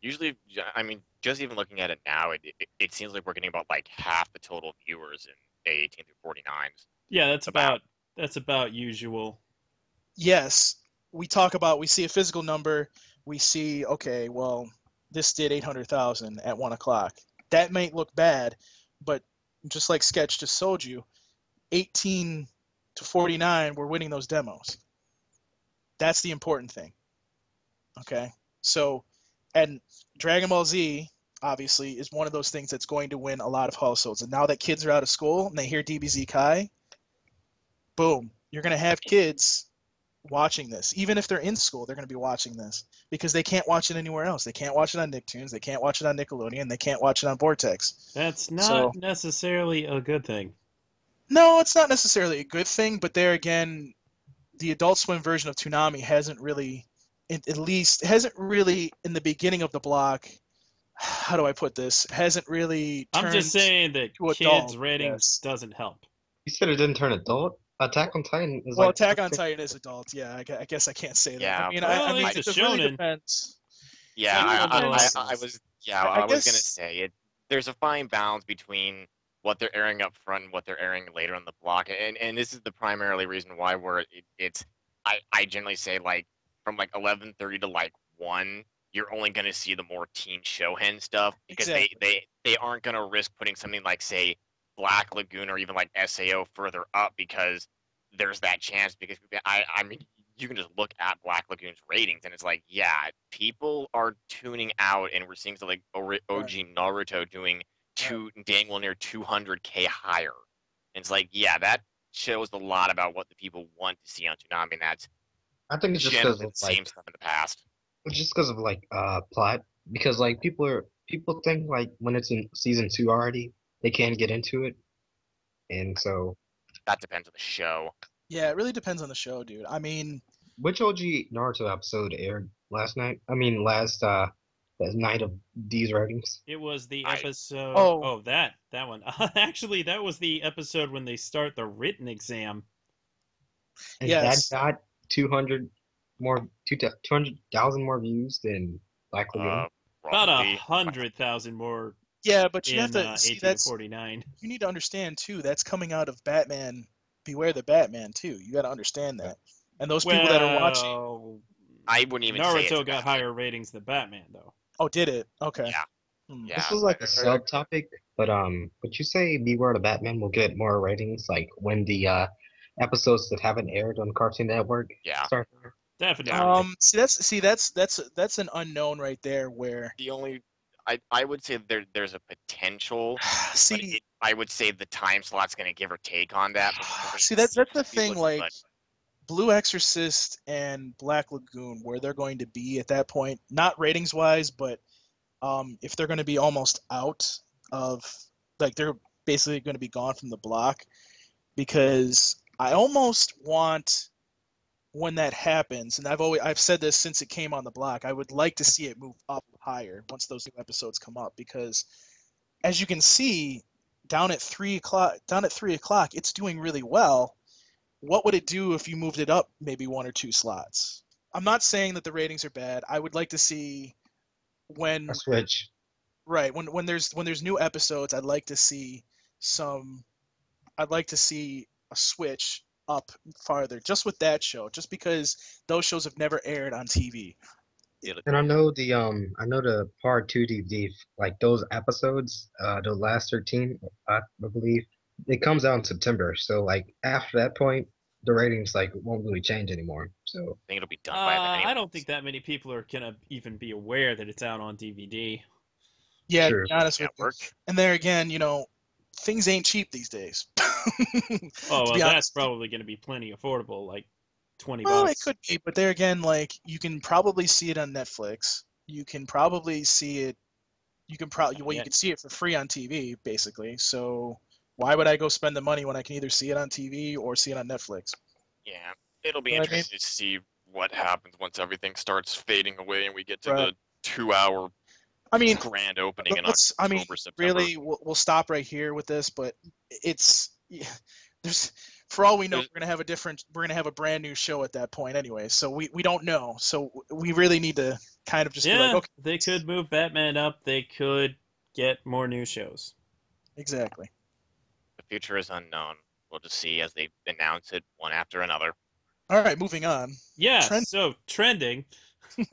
usually, I mean, just even looking at it now, it, it, it seems like we're getting about like half the total viewers in day 18 through 49s. Yeah, that's About. that's about usual. Yes, we talk about we see a physical number. We see okay, well, this did eight hundred thousand at one o'clock. That might look bad, but just like Sketch just told you, eighteen to forty nine, we're winning those demos. That's the important thing. Okay, so and Dragon Ball Z obviously is one of those things that's going to win a lot of households. And now that kids are out of school and they hear DBZ Kai, boom, you're going to have kids watching this. Even if they're in school, they're going to be watching this because they can't watch it anywhere else. They can't watch it on Nicktoons. They can't watch it on Nickelodeon. They can't watch it on Vortexx. That's not So- necessarily a good thing. No, it's not necessarily a good thing, but there again, the Adult Swim version of Toonami hasn't really, at at least hasn't really in the beginning of the block. How do I put this? Hasn't really. I'm just saying that kids' adult, ratings yes. doesn't help. You said it didn't turn adult. Attack on Titan is Well, like Attack on Titan is adult. Yeah, I, I guess I can't say that. Yeah, I mean, but- I, I mean, it's it a really shonen. depends. Yeah, I, I, I. I was yeah, I- I, I was gonna say it. There's a fine balance between what they're airing up front and what they're airing later on the block, and and this is the primarily reason why we're it, it's I I generally say like from like 11:30 to like one, you're only gonna see the more teen shonen stuff because Exactly. they they they aren't gonna risk putting something like say Black Lagoon or even like Sao further up because there's that chance because I I mean you can just look at Black Lagoon's ratings and it's like yeah people are tuning out and we're seeing stuff like OG Naruto doing two dang near 200k higher. And it's like yeah that shows a lot about what the people want to see on Toonami and that's I think it's just because the same stuff in the past. It's just because of like uh plot because like people are people think like when it's in season two already they can't get into it, and so that depends on the show Yeah, it really depends on the show, dude. I mean, which OG Naruto episode aired last night? I mean last uh the night of these writings. It was the I- episode. Oh. Oh, that that one. Actually, that was the episode when they start the written exam. And Yes. that got two hundred more two hundred thousand more views than Black Lagoon. uh, About a hundred thousand more yeah, but you in have to uh, see 18 that's 49. you need to understand too. That's coming out of Batman. Beware the Batman too. You got to understand that. And those people that are watching. I wouldn't even say it's Naruto got higher ratings than Batman, though. Oh, did it? Okay. Yeah. Hmm. Yeah, this was like a I- subtopic, but um, would you say Beware the Batman will get more ratings like when the uh episodes that haven't aired on Cartoon Network Yeah. start? Definitely. Um. See, that's see that's that's that's an unknown right there. Where the only I, I would say there there's a potential see it, I would say the time slot's gonna give or take on that. but it's very see that's that's the to thing. Like. Blue Exorcist and Black Lagoon, where they're going to be at that point, not ratings wise, but um, if they're going to be almost out of like they're basically going to be gone from the block, because I almost want when that happens, and I've always I've said this since it came on the block, I would like to see it move up higher once those new episodes come up, because as you can see, down at three o'clock, down at three o'clock, it's doing really well what would it do if you moved it up maybe one or two slots? I'm not saying that the ratings are bad. I would like to see when A switch. right when when there's when there's new episodes, I'd like to see some I'd like to see a switch up farther just with that show just because those shows have never aired on TV. And I know the um I know the part two DVD like those episodes, uh the last thirteen, I I believe, it comes out in September. So like after that point, the ratings like won't really change anymore. So I think it'll be done Uh, by then. I don't think that many people are gonna even be aware that it's out on DVD. Yeah, Sure. to be honest with you. And there again, you know, things ain't cheap these days. Oh, To well, be that's probably gonna be plenty affordable, like twenty Well, bucks. it could be, but there again, like you can probably see it on Netflix. You can probably see it. You can probably well, you can see it for free on TV, basically. So why would I go spend the money when I can either see it on TV or see it on Netflix? Yeah, it'll be You know what I mean? interesting to see what happens once everything starts fading away and we get to Right. the two-hour I mean, grand opening in let's. I mean, September. really, we'll, we'll stop right here with this, but it's yeah, there's. For all we know, we're gonna have a different. We're gonna have a brand new show at that point, anyway. So we, we don't know. So we really need to kind of just be yeah, like, okay, they could move Batman up. They could get more new shows. exactly. The future is unknown. We'll just see as they announce it one after another. All right, moving on. Yeah. Trend- So trending.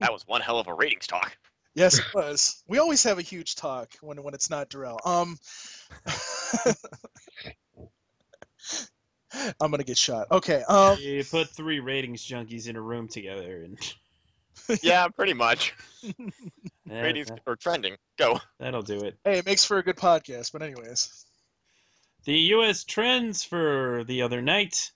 That was one hell of a ratings talk. Yes, it was. We always have a huge talk when when it's not Darrell. Um, I'm gonna get shot. Okay. Um, You put three ratings junkies in a room together, and Yeah, pretty much. ratings that- or trending. Go. that'll do it. hey, it makes for a good podcast. But anyways, The U.S. trends for the other night: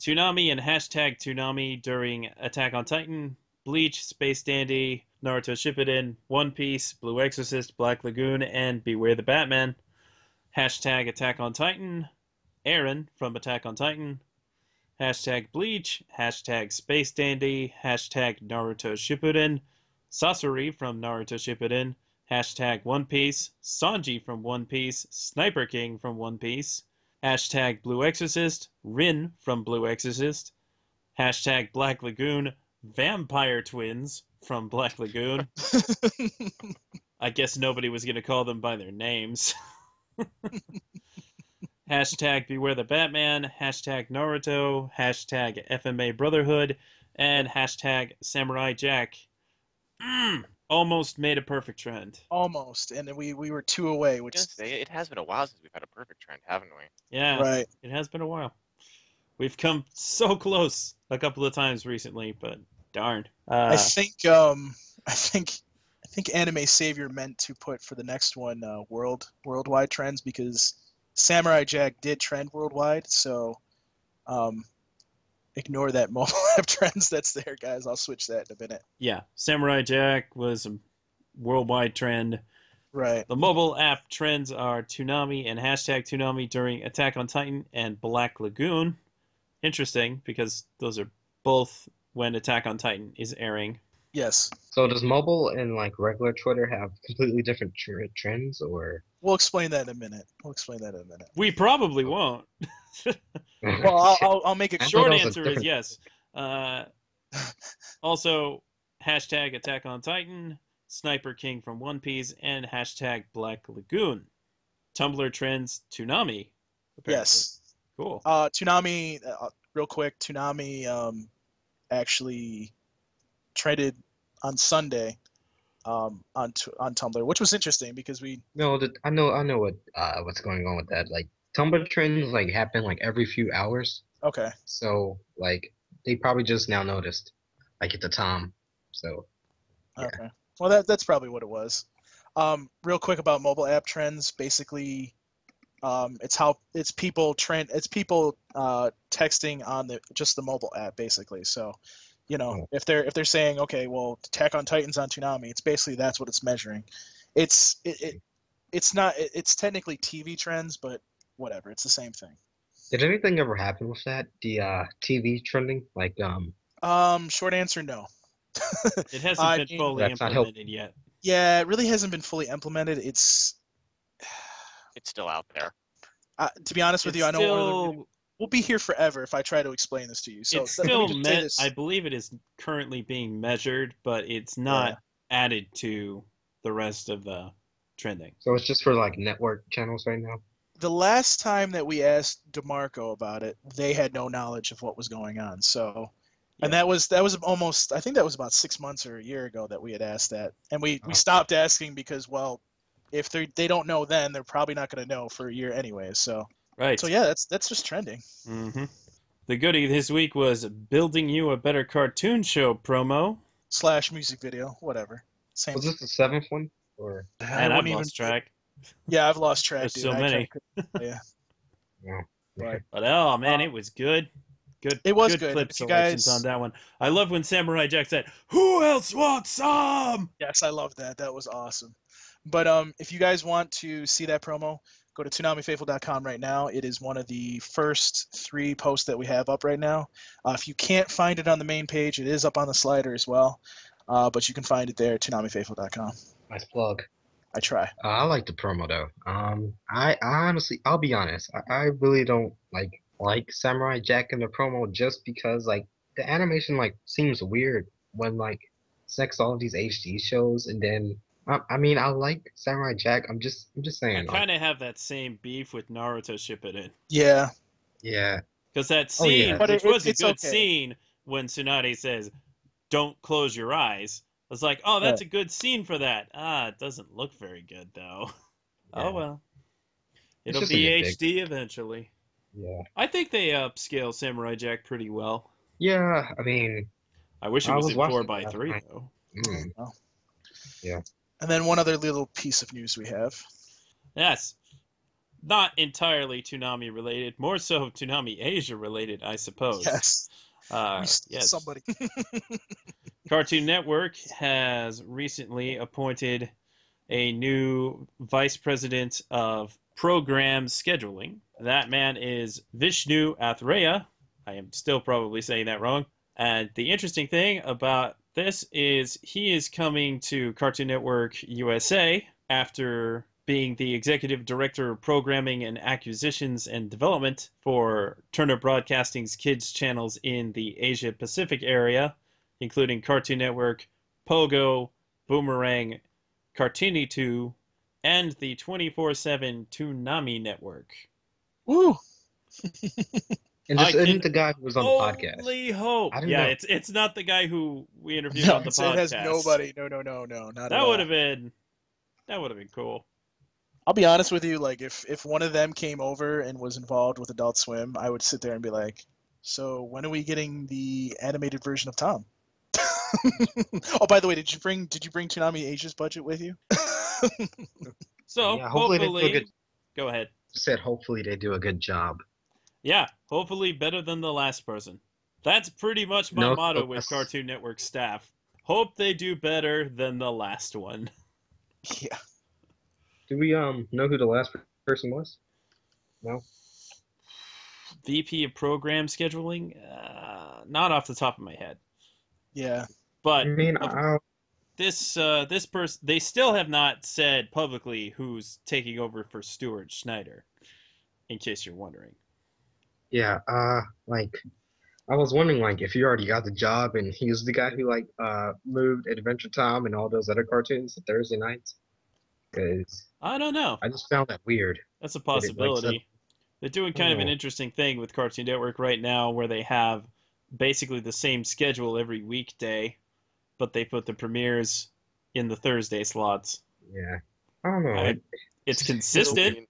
Toonami and hashtag Toonami during Attack on Titan, Bleach, Space Dandy, Naruto Shippuden, One Piece, Blue Exorcist, Black Lagoon, and Beware the Batman. Hashtag Attack on Titan, Eren from Attack on Titan. hashtag Bleach, hashtag Space Dandy, hashtag Naruto Shippuden, Sasori from Naruto Shippuden, hashtag One Piece, Sanji from One Piece, Sniper King from One Piece, hashtag Blue Exorcist, Rin from Blue Exorcist, hashtag Black Lagoon, Vampire Twins from Black Lagoon. I guess nobody was going to call them by their names. hashtag Beware the Batman, hashtag Naruto, hashtag FMA Brotherhood, and hashtag Samurai Jack. Mm, almost made a perfect trend. Almost, and we we were two away, which Just say it has been a while since we've had a perfect trend, haven't we? Yeah, right. it has been a while. We've come so close a couple of times recently, but darn. Uh, I think um I think I think Anime Savior meant to put for the next one uh, world worldwide trends because Samurai Jack did trend worldwide, so um ignore that mobile app trends that's there, guys. I'll switch that in a minute. yeah, Samurai Jack was a worldwide trend. Right. The mobile app trends are Toonami and hashtag Toonami during Attack on Titan and Black Lagoon. Interesting because those are both when Attack on Titan is airing. Yes. So does mobile and like regular Twitter have completely different tr- trends, or We'll explain that in a minute. We'll explain that in a minute. We probably won't. Well, I'll, I'll, I'll make a Short that was a answer is yes. Uh, also, hashtag Attack on Titan, Sniper King from One Piece, and hashtag Black Lagoon. Tumblr trends Toonami. apparently. Yes. Cool. Uh, Toonami, uh, real quick, Toonami um, actually traded on Sunday um, on t- on Tumblr, which was interesting because we no? The, I know I know what uh what's going on with that. Like Tumblr trends like happen like every few hours, okay so like they probably just now noticed, like at the time. So Yeah. okay well that that's probably what it was. Um, real quick about mobile app trends, basically. Um, it's how it's people trend it's people uh, texting on the just the mobile app basically. So you know Oh. if they're if they're saying okay well attack on titans on Toonami it's basically that's what it's measuring. It's it, it it's not it, it's technically tv trends but whatever it's the same thing. Did anything ever happen with that? The uh TV trending, like um um short answer no. It hasn't I been mean- fully That's not help- implemented yet. yeah it really hasn't been fully implemented. It's It's still out there. uh, to be honest with It's you i know still, we'll be here forever if i try to explain this to you so it's let me still just say meant. this. I believe it is currently being measured, but it's not added to the rest of the trending. so it's just for like network channels right now. the last time that we asked DeMarco about it, they had no knowledge of what was going on. So, and that was that was almost I think that was about six months or a year ago that we had asked that, and we we stopped asking because well, if they they don't know then, they're probably not going to know for a year anyway. So Right. so yeah, that's that's just trending. hmm The goodie this week was building you a better cartoon show promo, Slash music video, whatever. Same. Was this the seventh one or? And I've lost even- track. Yeah, I've lost track. There's dude. so I many. couldn't- Yeah. Right. But oh man, Uh, it was good. Good. it was good. good. Clip selections guys- on that one. I love when Samurai Jack said, "Who else wants some?" Yes, I love that. That was awesome. But um, if you guys want to see that promo, go to ToonamiFaithful.com right now. It is one of the first three posts that we have up right now. Uh, if you can't find it on the main page, it is up on the slider as well. Uh, but you can find it there at ToonamiFaithful.com. Nice plug. I try. Uh, I like the promo though. Um, I, I honestly, I'll be honest. I, I really don't like like Samurai Jack in the promo just because like the animation like seems weird when like sex all of these HD shows and then I, I mean I like Samurai Jack. I'm just I'm just saying. like, kind of have that same beef with Naruto Shippuden Yeah. yeah. because that Oh, yeah. scene, But which it- was a good okay. scene, when Tsunade says, "Don't close your eyes." I was like, "Oh, that's a good scene for that." Ah, it doesn't look very good though. Yeah. Oh well, it'll be nitpick. HD eventually. Yeah. I think they upscale Samurai Jack pretty well. Yeah. I mean, I wish it I was, was in four it by last three night. though. mm, And then one other little piece of news we have. Yes, not entirely Toonami related, more so Toonami Asia related, I suppose. Yes. Uh, yes. Somebody. Cartoon Network has recently appointed a new vice president of program scheduling. That man is Vishnu Athreya, I am still probably saying that wrong. And the interesting thing about this is he is coming to Cartoon Network USA after being the executive director of programming and acquisitions and development for Turner Broadcasting's kids channels in the Asia Pacific area, including Cartoon Network, Pogo, Boomerang, Cartoonito, and the 24 7 Toonami Network. Woo! And this can isn't the guy who was on the podcast. Only hope. I don't yeah, know. it's it's not the guy who we interviewed No, on the it's- podcast. it has nobody. No, no, no, no, not That would have been that would have been cool. I'll be honest with you. Like, if if one of them came over and was involved with Adult Swim, I would sit there and be like, "So when are we getting the animated version of Tom?" oh, by the way, did you bring did you bring Toonami Asia's budget with you? So Yeah, hopefully they do a hopefully, good- go ahead. Said hopefully they do a good job. Yeah, hopefully better than the last person. That's pretty much my No, motto with Cartoon Network staff. Hope they do better than the last one. yeah. Do we um know who the last person was? No. VP of program scheduling? Uh, not off the top of my head. Yeah. But I mean, of- I, this uh, this person they still have not said publicly who's taking over for Stuart Snyder. In case you're wondering. Yeah. Uh, like, I was wondering like if you already got the job and he was the guy who like uh moved Adventure Time and all those other cartoons to Thursday nights. Because I don't know. I just found that weird. That's a Did it, like, possibility. They're doing kind of an interesting thing with Cartoon Network right now where they have basically the same schedule every weekday, but they put the premieres in the Thursday slots. Yeah. I don't know. I- it- It's It'll consistent. be,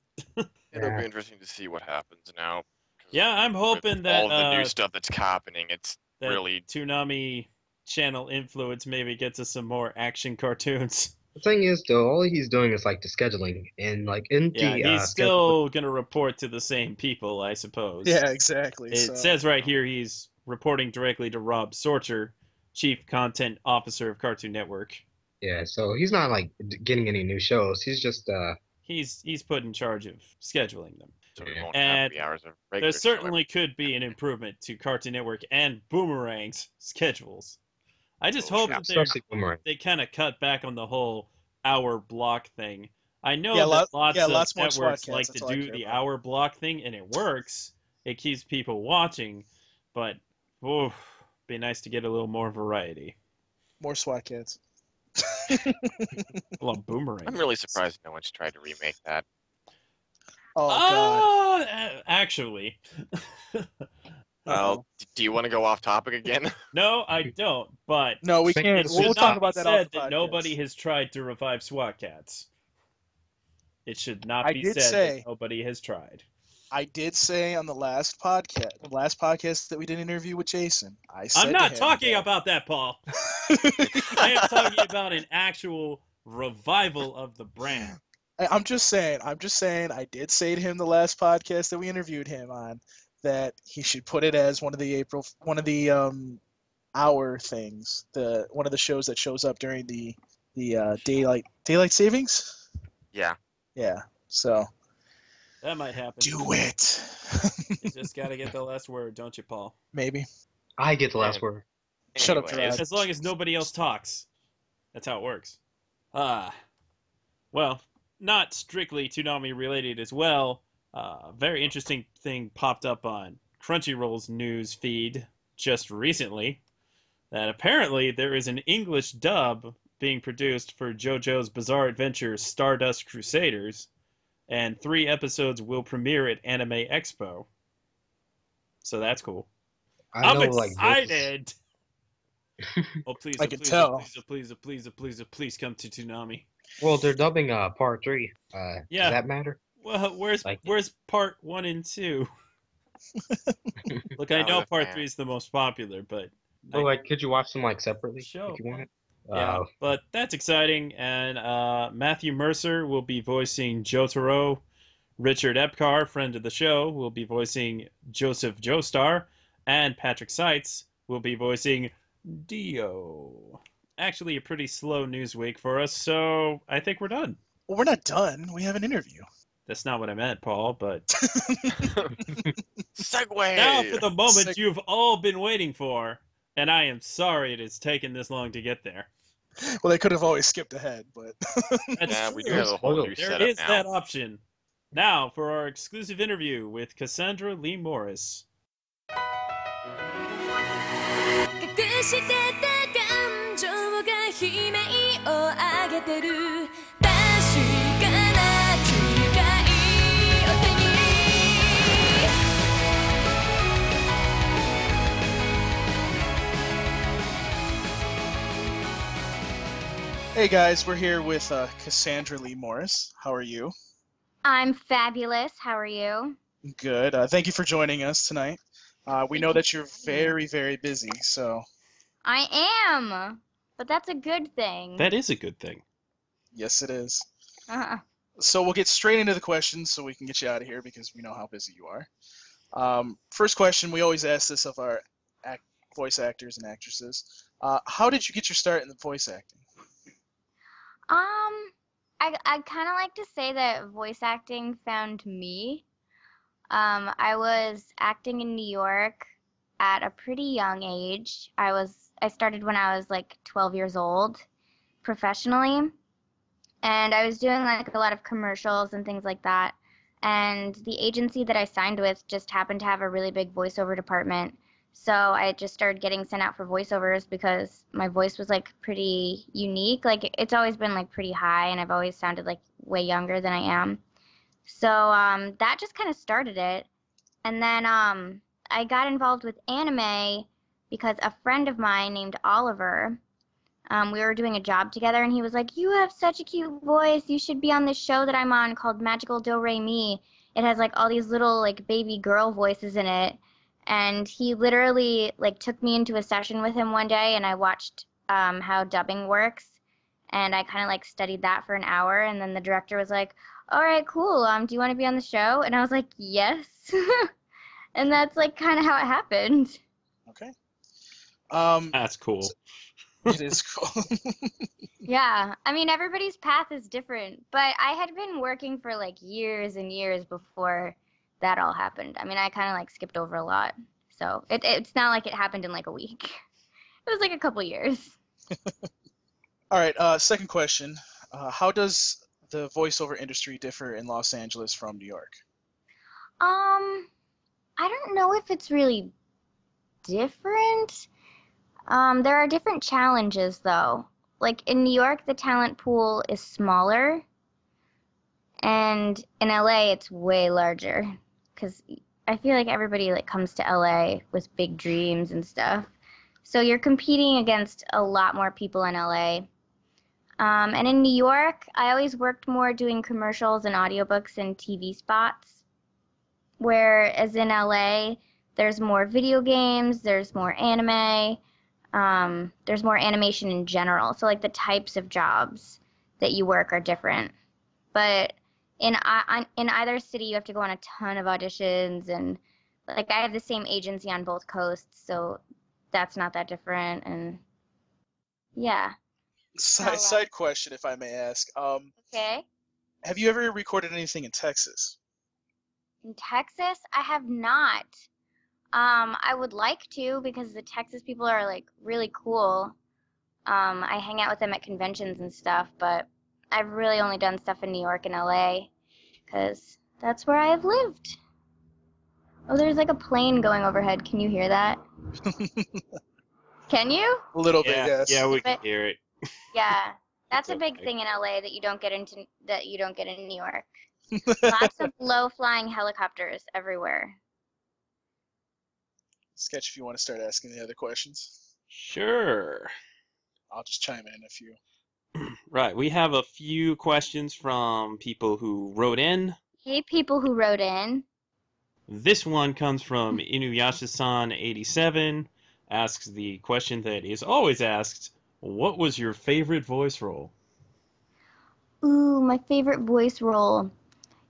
it'll Yeah. be interesting to see what happens now. 'Cause Yeah, I'm with hoping that all the uh, new stuff that's happening, it's that really Toonami channel influence maybe gets us some more action cartoons. The thing is, though, all he's doing is like the scheduling and like in Yeah, the he's uh, schedule- still gonna report to the same people, I suppose. Yeah. Exactly. It so- says right here he's reporting directly to Rob Sorcher, Chief Content Officer of Cartoon Network. Yeah, so he's not like getting any new shows. He's just uh He's he's put in charge of scheduling them. So we Yeah. won't And have the hours of regular There show certainly could be an improvement to Cartoon Network and Boomerang's schedules. I just Oh, hope yeah. that they're, they kind of cut back on the whole hour block thing. I know Yeah, that lot- lots yeah, of lots networks like to that's all I do the about. hour block thing, and it works. It keeps people watching, but oof, be nice to get a little more variety. more SWAT Kats. I love Boomerang. I'm really surprised no one's tried to remake that. Oh God. Ah, actually. Well, do you want to go off topic again? no, I don't. But No, we can't. it's We'll, we'll should talk not about be that. off said the that nobody has tried to revive SWAT Kats. It should not I be said say- that nobody has tried. I did say on the last podcast, the last podcast that we did an interview with Jason. I said I'm not talking that- about that, Paul. I am talking about an actual revival of the brand. I- I'm just saying. I'm just saying. I did say to him the last podcast that we interviewed him on that he should put it as one of the April, one of the um, hour things, the one of the shows that shows up during the the uh, daylight daylight savings. yeah. Yeah. So That might happen. do it. You just got to get the last word, don't you, Paul? Maybe. I get the last And- word. Shut up, Anyways, Gerard. As long as nobody else talks. That's how it works. Ah. well, not strictly Toonami related as well. Uh, very interesting thing popped up on Crunchyroll's news feed just recently that apparently there is an English dub being produced for JoJo's Bizarre Adventure Stardust Crusaders, and three episodes will premiere at Anime Expo. So that's cool. I I'm know like this- excited. oh please! I oh, can please, tell. Oh, please, oh, please, oh, please, oh, please, oh, please come to Toonami. Well, they're dubbing uh part three. Uh, Yeah. does that matter? Well, where's Like- where's part one and two? Look, I I know part fan. three is the most popular, but Oh, like could you watch them like separately Show. if you want yeah, Uh, but that's exciting. And uh, Matthew Mercer will be voicing Jotaro. Richard Epcar, friend of the show, will be voicing Joseph Joestar, and Patrick Seitz will be voicing Dio. Actually, a pretty slow news week for us, so I think we're done. Well, we're not done. We have an interview. That's not what I meant, Paul, but Segway. now for the moment Seg- you've all been waiting for, and I am sorry it has taken this long to get there. well, they could have always skipped ahead, but That's yeah, we do have a whole new There setup is now. that option. Now for our exclusive interview with Cassandra Lee Morris. 隠してた感情が悲鳴を上げてる確かな機会を手に hey guys, we're here with uh, Cassandra Lee Morris. How are you? I'm fabulous. How are you? Good. Uh, thank you for joining us tonight. Uh, we know that you're very, very busy, so I am, but that's a good thing. That is a good thing. yes, it is. uh, So we'll get straight into the questions so we can get you out of here because we know how busy you are. Um, first question, we always ask this of our act- voice actors and actresses. Uh, how did you get your start in the voice acting? um, I I kind of like to say that voice acting found me. Um, I was acting in New York at a pretty young age. I was I started when I was like 12 years old, professionally, and I was doing like a lot of commercials and things like that. And the agency that I signed with just happened to have a really big voiceover department. So I just started getting sent out for voiceovers because my voice was like pretty unique. Like it's always been like pretty high, and I've always sounded like way younger than I am. So um, that just kind of started it. And then um, I got involved with anime because a friend of mine named Oliver, um, we were doing a job together, and he was like, "You have such a cute voice. You should be on this show that I'm on called Magical Do Re Mi. It has like all these little like baby girl voices in it." And he literally like took me into a session with him one day, and I watched um, how dubbing works, and I kind of like studied that for an hour, and then the director was like, "All right, cool. Um, do you want to be on the show?" And I was like, "Yes." and that's like kind of how it happened. Okay. Um, That's cool. it is cool. Yeah, I mean everybody's path is different, but I had been working for like years and years before that all happened. I mean, I kind of like skipped over a lot, so it, it's not like it happened in like a week. It was like a couple years. All right. Uh, second question: uh, How does the voiceover industry differ in Los Angeles from New York? Um, I don't know if it's really different. Um, there are different challenges though. Like in New York, the talent pool is smaller, and in LA, it's way larger. Cause I feel like everybody like comes to LA with big dreams and stuff. So you're competing against a lot more people in LA. Um, and in New York, I always worked more doing commercials and audiobooks and TV spots. Whereas in LA, there's more video games, there's more anime, um, there's more animation in general. So like the types of jobs that you work are different. But in in either city, you have to go on a ton of auditions, and like I have the same agency on both coasts, so that's not that different. And yeah, Side, side question, if I may ask. Um, okay. have you ever recorded anything in Texas? In Texas, I have not. Um, I would like to because the Texas people are like really cool. Um, I hang out with them at conventions and stuff, but I've really only done stuff in New York and LA because that's where I've lived. Oh, there's like a plane going overhead. Can you hear that? Can you? A little bit, Yeah, yes. yeah, we can But- hear it. Yeah, that's a big thing in LA that you don't get into that you don't get in New York. Lots of low-flying helicopters everywhere. Sketch if you want to start asking the other questions. Sure. I'll just chime in a few. Right. We have a few questions from people who wrote in. Hey, people who wrote in. This one comes from Inuyasha-san87. Asks the question that is always asked: What was your favorite voice role? Ooh, my favorite voice role.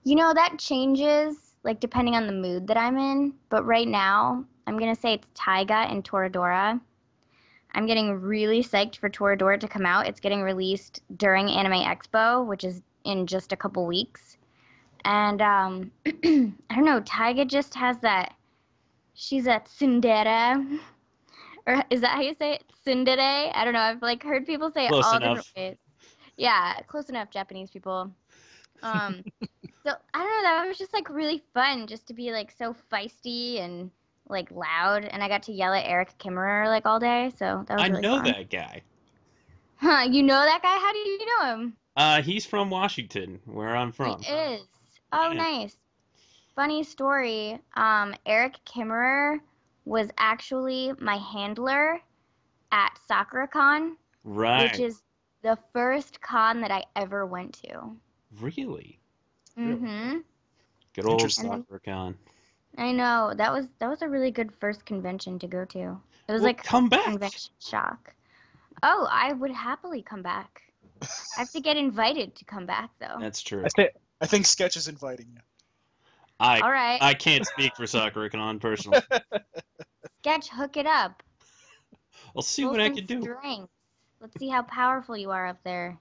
You know, that changes like depending on the mood that I'm in, but right now, I'm going to say it's Taiga and Toradora. I'm getting really psyched for Toradora to come out. It's getting released during Anime Expo, which is in just a couple weeks. And um, I don't know, Taiga just has that. She's a tsundere. Or is that how you say it? Tsundere? I don't know. I've like heard people say it Close all enough. different ways. Yeah, close enough, Japanese people. Um, so I don't know. That was just like really fun, just to be like so feisty and like loud. And I got to yell at Erik Kimerer like all day, so that was I really know fun. that guy. Huh? You know that guy? How do you know him? Uh, he's from Washington, where I'm from. He is. Oh, Yeah. nice. Funny story. Um, Erik Kimerer was actually my handler at SakuraCon, Right. which is the first con that I ever went to. really Mm-hmm. good old Interesting. Soccer con. I know that was that was a really good first convention to go to. It was Well, like come back. convention shock. Oh, I would happily come back. I have to get invited to come back though. That's true. I think I think Sketch is inviting you. I All right, I can't speak for Sakura-Con personally. sketch, hook it up. I'll see Pull what I some can do. strings. Let's see how powerful you are up there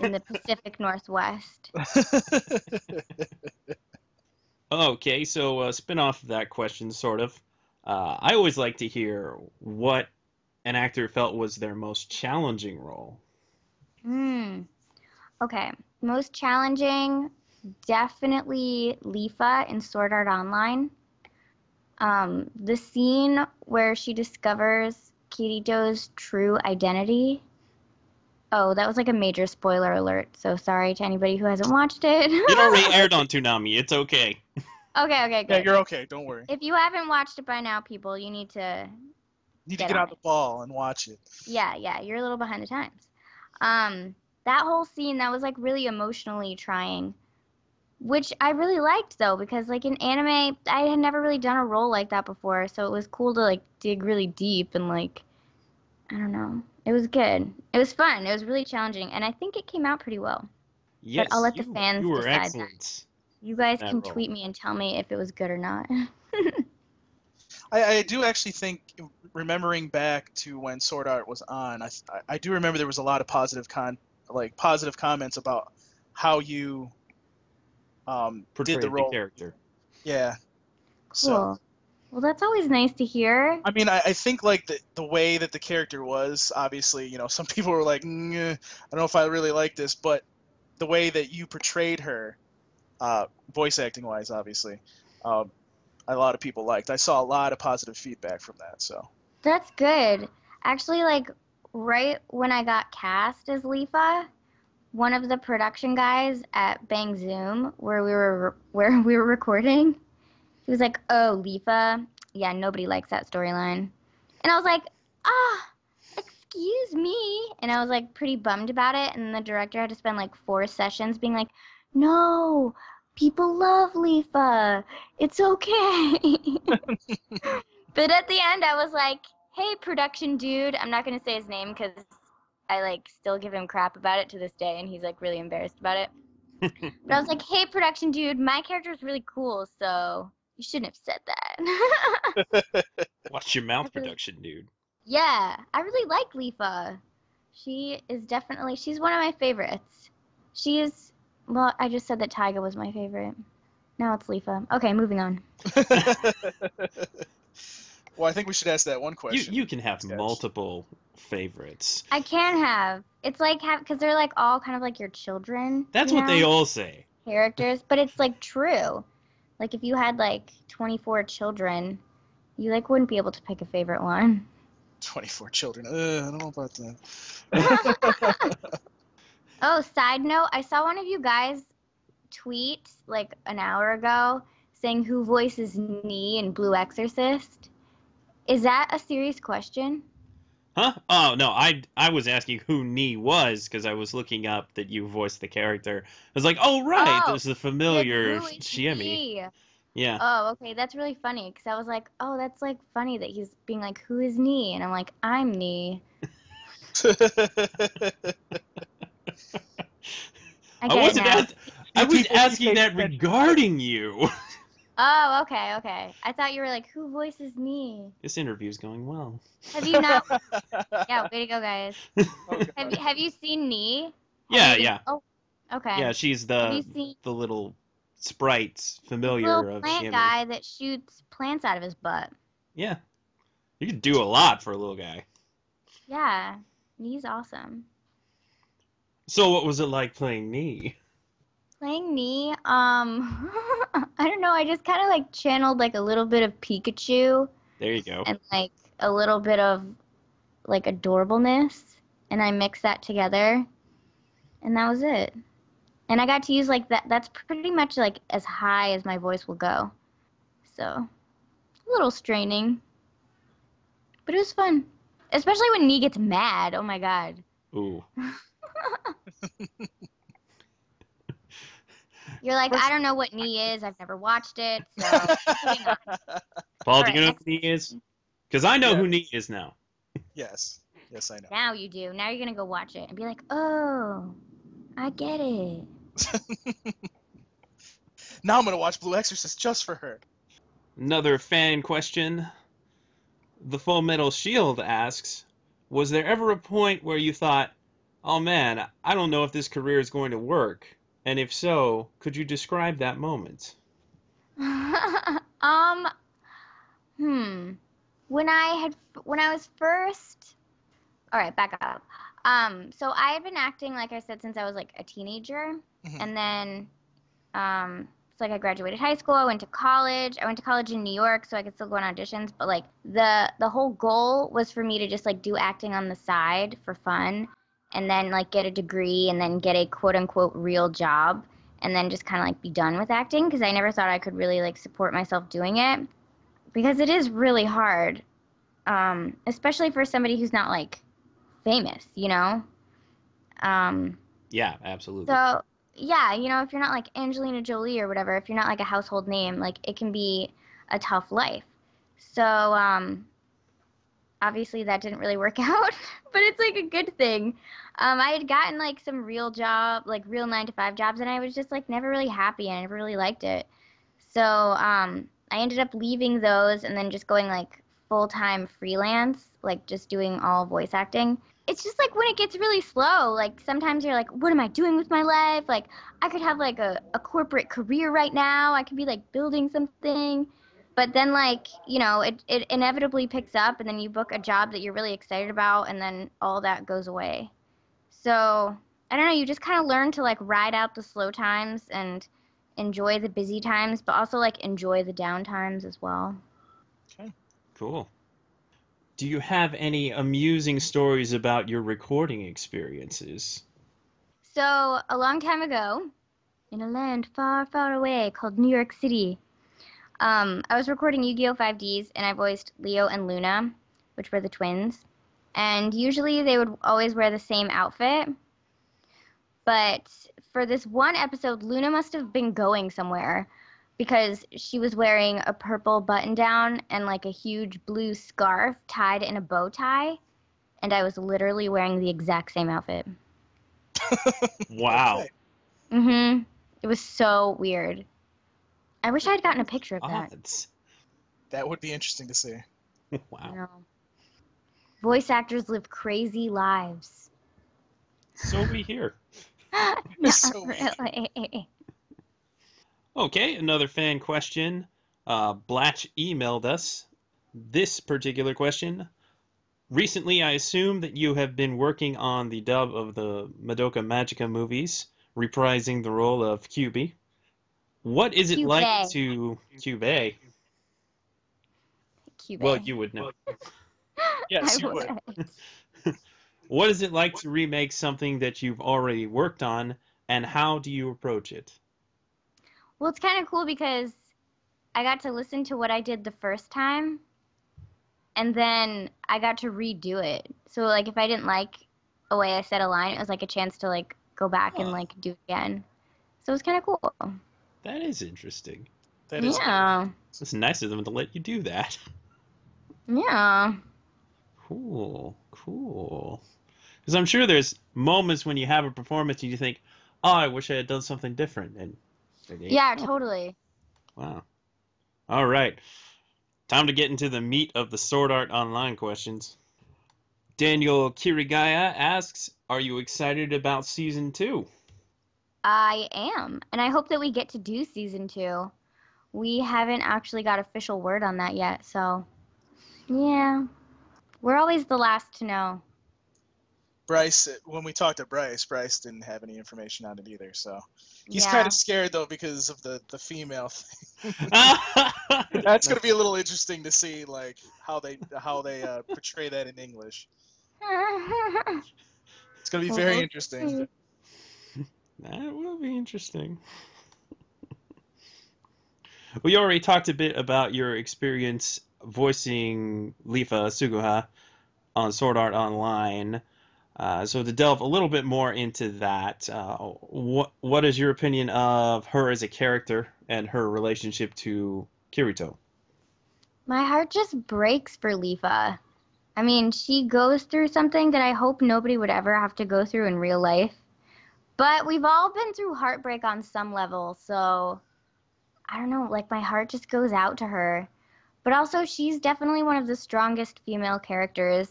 in the Pacific Northwest. Okay, so uh, spin off of that question, sort of. Uh, I always like to hear what an actor felt was their most challenging role. Hmm. Okay. Most challenging, definitely Leafa in Sword Art Online. Um, the scene where she discovers Kirito's true identity. Oh, that was like a major spoiler alert. So sorry to anybody who hasn't watched it. It already aired on Toonami. It's okay. okay, okay, yeah, good. you're okay. Don't worry. if you haven't watched it by now, people, you need to Need to Get get on on the ball and watch it. yeah, yeah, you're a little behind the times. Um, that whole scene that was like really emotionally trying, which I really liked though because like in anime I had never really done a role like that before, so it was cool to like dig really deep and like I don't know, it was good. It was fun. It was really challenging, and I think it came out pretty well. Yes, I'll let the you, fans you were decide that. You guys can role. tweet me and tell me if it was good or not. I, I do actually think, remembering back to when Sword Art was on, I, I- I do remember there was a lot of positive con, like positive comments about how you um, Portrayed did the role. character. Yeah. So cool. Well, that's always nice to hear. I mean, I, I think like the the way that the character was, obviously, you know, some people were like, "Mm, I don't know if I really like this, but the way that you portrayed her, uh, voice acting wise, obviously, um, a lot of people liked. I saw a lot of positive feedback from that. So That's good. Actually, like right when I got cast as Leafa, one of the production guys at Bang Zoom, where we were where we were recording, he was like, "Oh, Leafa, yeah, nobody likes that storyline," and I was like, "Ah, excuse me," and I was like pretty bummed about it, and the director had to spend like four sessions being like, "No." People love Leafa. It's okay. But at the end, I was like, "Hey, production dude." I'm not gonna say his name because I like still give him crap about it to this day, and he's like really embarrassed about it. but I was like, "Hey, production dude, my character is really cool, so you shouldn't have said that." Watch your mouth really- production, dude. yeah, I really like Leafa. She is definitely she's one of my favorites. She is well, I just said that Taiga was my favorite. Now it's Leafa. Okay, moving on. well, I think we should ask that one question. you you can have Sketch. multiple favorites. I can have. It's like have because they're like all kind of like your children. That's you what they all say. characters, but it's like true. Like if you had like 24 children, you like wouldn't be able to pick a favorite one. 24 children. Uh, I don't know about that. Oh, side note, I saw one of you guys tweet like an hour ago saying who voices Nee in Blue Exorcist. Is that a serious question? Huh? Oh no, I I was asking who Nee was because I was looking up that you voiced the character. I was like, oh right, Oh, there's a familiar Like, who is Shiemi. Nee? Yeah. Oh, okay, that's really funny because I was like, oh, that's like funny that he's being like, who is Nee? And I'm like, I'm Nee. I, I, wasn't now. ask- I was asking that regarding you. Oh, okay, okay. I thought you were like, who voices me? this interview's going well. Have you not? yeah, way to go, guys. Oh, Have you Have you seen Nee? Have Yeah, you- yeah. Oh, okay. Yeah, she's the seen? the little sprites familiar Little of plant Shiemi. guy that shoots plants out of his butt. Yeah. You can do a lot for a little guy. Yeah, he's awesome. So what was it like playing Nee? Playing me, um, I don't know. I just kind of like channeled like a little bit of Pikachu There you go. and like a little bit of like adorableness, and I mixed that together, and that was it. And I got to use like that. That's pretty much like as high as my voice will go. So, a little straining, but it was fun, especially when Nee gets mad. Oh my god. Ooh. You're like, I don't know what Nee is. I've never watched it. So moving on. Paul, do you know next who Nee is? Because I know Yeah. who Nee is now. yes. Yes, I know. now you do. Now you're gonna go watch it and be like, oh, I get it. Now I'm gonna watch Blue Exorcist just for her. Another fan question. The Full Metal Shield asks, was there ever a point where you thought, oh man, I don't know if this career is going to work? And if so, could you describe that moment? um, hmm. When I had, when I was first, all right, back up. Um, so I had been acting, like I said, since I was like a teenager, Mhm. and then, um, it's like I graduated high school. I went to college. I went to college in New York, so I could still go on auditions. But like the the whole goal was for me to just like do acting on the side for fun, and then like get a degree, and then get a quote unquote real job, and then just kind of like be done with acting because I never thought I could really like support myself doing it because it is really hard, um, especially for somebody who's not like famous, you know. Um, Yeah, absolutely. so yeah, you know, if you're not like Angelina Jolie or whatever, if you're not like a household name, like it can be a tough life. So um, obviously that didn't really work out, but it's like a good thing. Um, I had gotten like some real job, like real nine to five jobs, and I was just like never really happy, and I never really liked it. So um, I ended up leaving those and then just going like full time freelance, like just doing all voice acting it's just like when it gets really slow like sometimes you're like what am i doing with my life like i could have like a, a corporate career right now i could be like building something but then like you know it, it inevitably picks up and then you book a job that you're really excited about and then all that goes away so i don't know you just kind of learn to like ride out the slow times and enjoy the busy times but also like enjoy the down times as well Okay. Cool. Do you have any amusing stories about your recording experiences? So, a long time ago, in a land far, far away called New York City, um, I was recording Yu Gi Oh! 5Ds, and I voiced Leo and Luna, which were the twins. And usually they would always wear the same outfit. But for this one episode, Luna must have been going somewhere because she was wearing a purple button down and like a huge blue scarf tied in a bow tie. And I was literally wearing the exact same outfit. Wow. Okay. Mhm. It was so weird. I wish I had gotten a picture of that. Odds. That would be interesting to see. I Wow. know. Voice actors live crazy lives. So we hear. Not So weird. really. Okay, another fan question. Uh, Blatch emailed us this particular question. Recently, I assume that you have been working on the dub of the Madoka Magica movies, reprising the role of Kyubey. What is it like Kyubey. to Kyubey? Cute. Well, you would know. Yes, I you would. What is it like to remake something that you've already worked on, and how do you approach it? Well, it's kind of cool because I got to listen to what I did the first time, and then I got to redo it. So, like, if I didn't like a way I said a line, it was like a chance to like go back and like do it again. So it was kind of cool. That is interesting. That is yeah. It's nice of them to let you do that. Yeah. Cool, cool. Because I'm sure there's moments when you have a performance and you think, "Oh, I wish I had done something different." And Yeah, go. totally. Wow. All right. Time to get into the meat of the Sword Art Online questions. Daniel Kirigaya asks, "Are you excited about season two? I am, and I hope that we get to do season two. We haven't actually got official word on that yet, so yeah, we're always the last to know. Bryce, when we talked to Bryce, Bryce didn't have any information on it either. So he's yeah. kind of scared though because of the the female thing. That's gonna be a little interesting to see, like how they how they uh, portray that in English. It's gonna be very interesting. That will be interesting. We already talked a bit about your experience voicing Leafa Suguha on Sword Art Online. Uh, so to delve a little bit more into that, uh, what what is your opinion of her as a character and her relationship to Kirito? My heart just breaks for Leafa. I mean, she goes through something that I hope nobody would ever have to go through in real life. But we've all been through heartbreak on some level, so I don't know, like my heart just goes out to her. But also, she's definitely one of the strongest female characters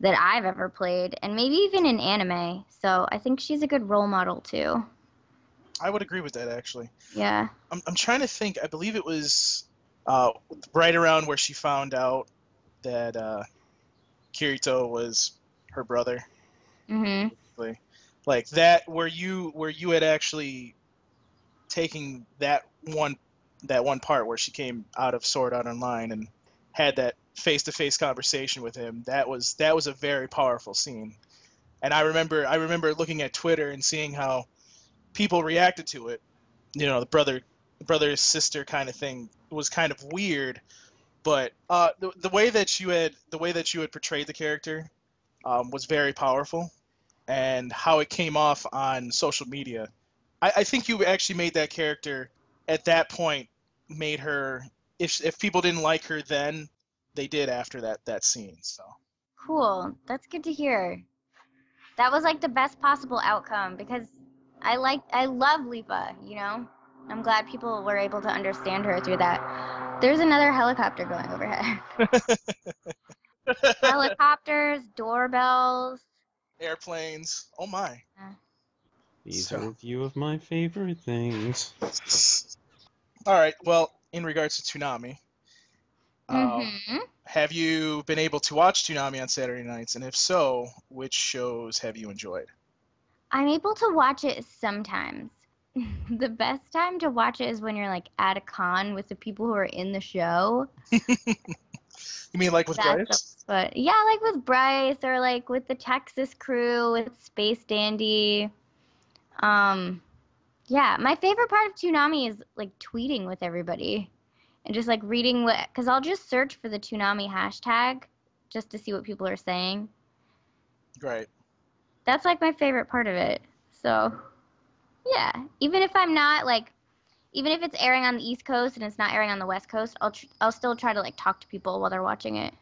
that I've ever played, and maybe even in anime. So I think she's a good role model too. I would agree with that actually. Yeah. I'm I'm trying to think. I believe it was uh, right around where she found out that uh, Kirito was her brother. Mm hmm. basically. Like that where you where you had actually taking that one that one part where she came out of Sword Art Online and had that face-to-face conversation with him that was that was a very powerful scene. And i remember i remember looking at twitter and seeing how people reacted to it. You know the brother brother sister kind of thing was kind of weird but uh, the, the way that you had the way that you had portrayed the character um, was very powerful and how it came off on social media. I, I think you actually made that character at that point made her if if people didn't like her then they did after that that scene. So Cool. That's good to hear. That was like the best possible outcome because I like I love Lipa, you know? I'm glad people were able to understand her through that. There's another helicopter going overhead. Helicopters, doorbells. Airplanes. Oh my. These So- are a few of my favorite things. All right. Well, in regards to Toonami, um, hmm have you been able to watch Toonami on Saturday nights? And if so, which shows have you enjoyed? I'm able to watch it sometimes. the best time to watch it is when you're like at a con with the people who are in the show. You mean like with That's Bryce? But yeah, like with Bryce or like with the Texas crew with Space Dandy. Um, yeah, my favorite part of Toonami is like tweeting with everybody and just like reading what, because I'll just search for the Toonami hashtag just to see what people are saying. Right. That's like my favorite part of it. So, yeah, even if I'm not like, even if it's airing on the East Coast and it's not airing on the West Coast, I'll tr- I'll still try to like talk to people while they're watching it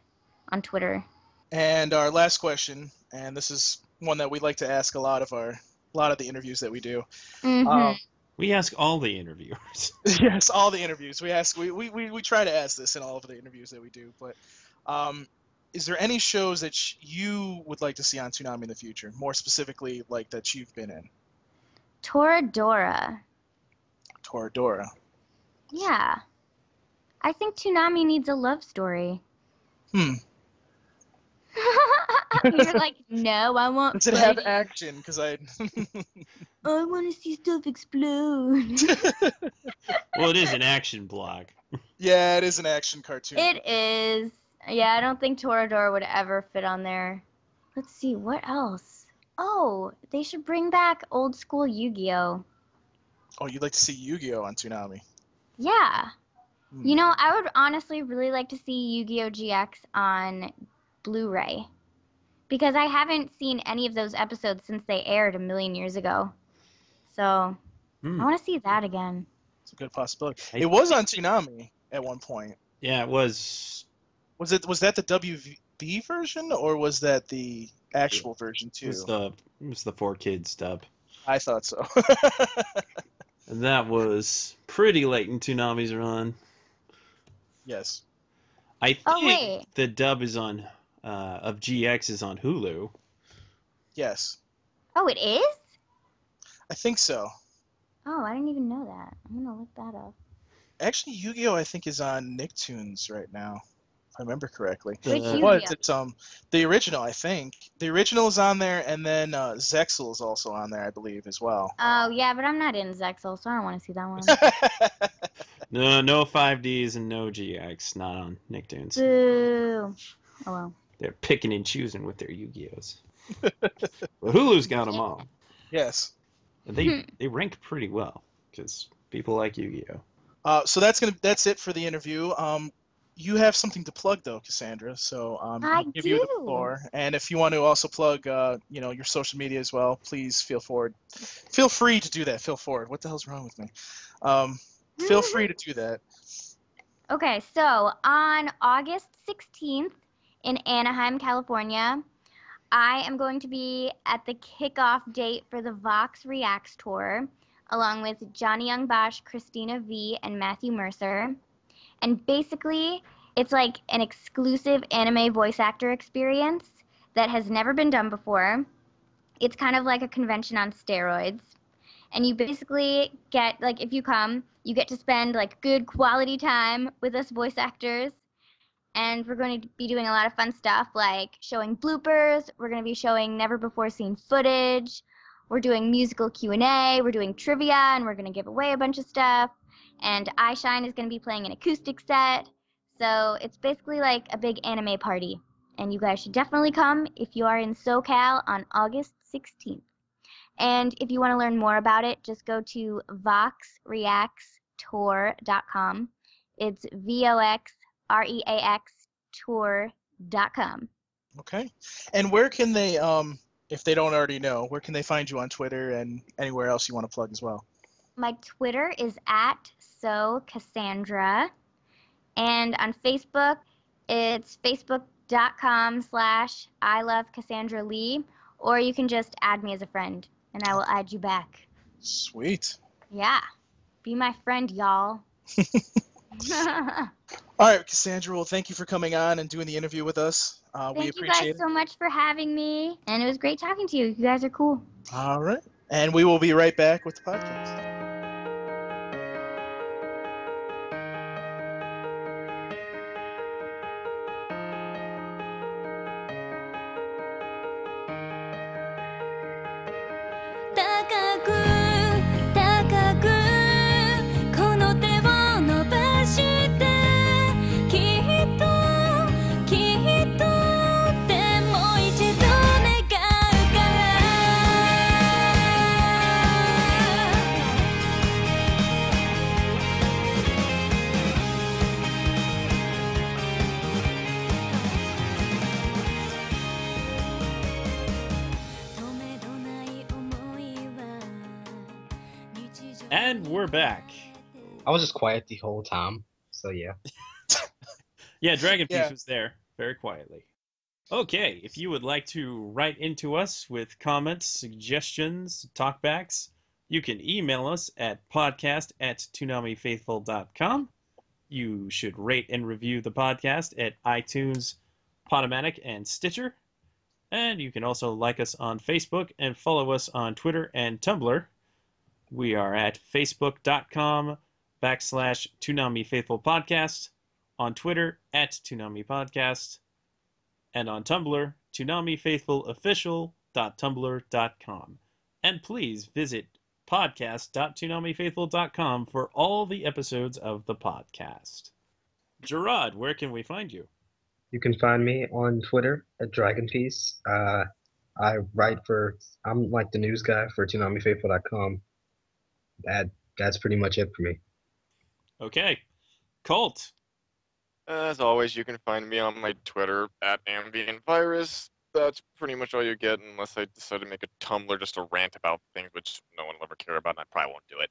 on Twitter. And our last question, and this is one that we like to ask a lot of our a lot of the interviews that we do. hmm Um, We ask all the interviewers. yes, all the interviews we ask. We, we, we, we try to ask this in all of the interviews that we do. But um, is there any shows that sh- you would like to see on Toonami in the future? More specifically, like that you've been in, Toradora. Toradora. Yeah. I think Toonami needs a love story. Hmm. You're like, no, I want. Does it have fighting. action? Because I. I want to see stuff explode. well, it is an action blog. yeah, it is an action cartoon. it is. Yeah, I don't think Toradora would ever fit on there. Let's see, what else? Oh, they should bring back old school Yu-Gi-Oh. Oh, you'd like to see Yu-Gi-Oh on Toonami? Yeah. Hmm. You know, I would honestly really like to see Yu-Gi-Oh GX on Blu-ray. Because I haven't seen any of those episodes since they aired a million years ago. So, Hmm. I want to see that again. It's a good possibility. It was on Toonami at one point. Yeah, it was. Was it? Was that the WB version, or was that the actual version too? It too? was the it was the 4Kids dub, I thought so. and that was pretty late in Toonami's run. yes. I think Oh, wait. the dub is on uh, of GX is on Hulu. Yes. Oh, it is? I think so. Oh, I didn't even know that. I'm gonna look that up. Actually, Yu-Gi-Oh! I think is on Nicktoons right now, if I remember correctly. Which Uh, Yu-Gi-Oh? What? It's um the original, I think. The original is on there, and then uh, Zexal is also on there, I believe, as well. Oh yeah, but I'm not in Zexal, so I don't want to see that one. No, no 5Ds and no GX, not on Nicktoons. Boo. Oh well. They're picking and choosing with their Yu-Gi-Ohs. well, Hulu's got them all. yes. And they they rank pretty well because people like Yu-Gi-Oh. Uh, so that's gonna that's it for the interview. Um, you have something to plug though, Cassandra. So um, I I'll give you the floor. And if you want to also plug, uh, you know, your social media as well, please feel forward. Feel free to do that. Feel forward. What the hell's wrong with me? Um, feel free to do that. Okay, so on August 16th in Anaheim, California, I am going to be at the kickoff date for the Vox Reax tour, along with Johnny Young Bosch, Christina Vee, and Matthew Mercer. And basically, it's like an exclusive anime voice actor experience that has never been done before. It's kind of like a convention on steroids. And you basically get, like, if you come, you get to spend like good quality time with us voice actors and we're going to be doing a lot of fun stuff like showing bloopers we're going to be showing never before seen footage we're doing musical q&a we're doing trivia and we're going to give away a bunch of stuff and eyeshine is going to be playing an acoustic set so it's basically like a big anime party and you guys should definitely come if you are in socal on august 16th and if you want to learn more about it, just go to voxreaxtour.com. It's V O X R E A X tour.com. Okay. And where can they, um, if they don't already know, where can they find you on Twitter and anywhere else you want to plug as well? My Twitter is at so Cassandra, and on Facebook, it's facebook.com slash I love Cassandra Lee, or you can just add me as a friend, and I will add you back. Sweet. Yeah, be my friend, y'all. All right, Cassandra. Well, thank you for coming on and doing the interview with us. Uh, we Thank you appreciate guys so much for having me, and it was great talking to you. You guys are cool. All right. And we will be right back with the podcast.「was just quiet the whole time. So yeah. Yeah, Dragon Piece Yeah. was there very quietly. Okay, if you would like to write into us with comments, suggestions, talkbacks, you can email us at podcast at toonamifaithful.com. You should rate and review the podcast at iTunes, Podomatic, and Stitcher. And you can also like us on Facebook and follow us on Twitter and Tumblr. We are at facebook.com backslash Toonami Faithful Podcast, on Twitter at Toonami Podcast, and on Tumblr, ToonamiFaithfulOfficial.tumblr.com. And please visit podcast.toonamifaithful.com for all the episodes of the podcast. Gerard, where can we find you? You can find me on Twitter at DragonPiece. Uh, I write for, I'm like the news guy for ToonamiFaithful.com. That that's pretty much it for me. Okay. Colt. As always, you can find me on my Twitter at Ambient Virus. That's pretty much all you get, unless I decide to make a Tumblr just to rant about things which no one will ever care about, and I probably won't do it.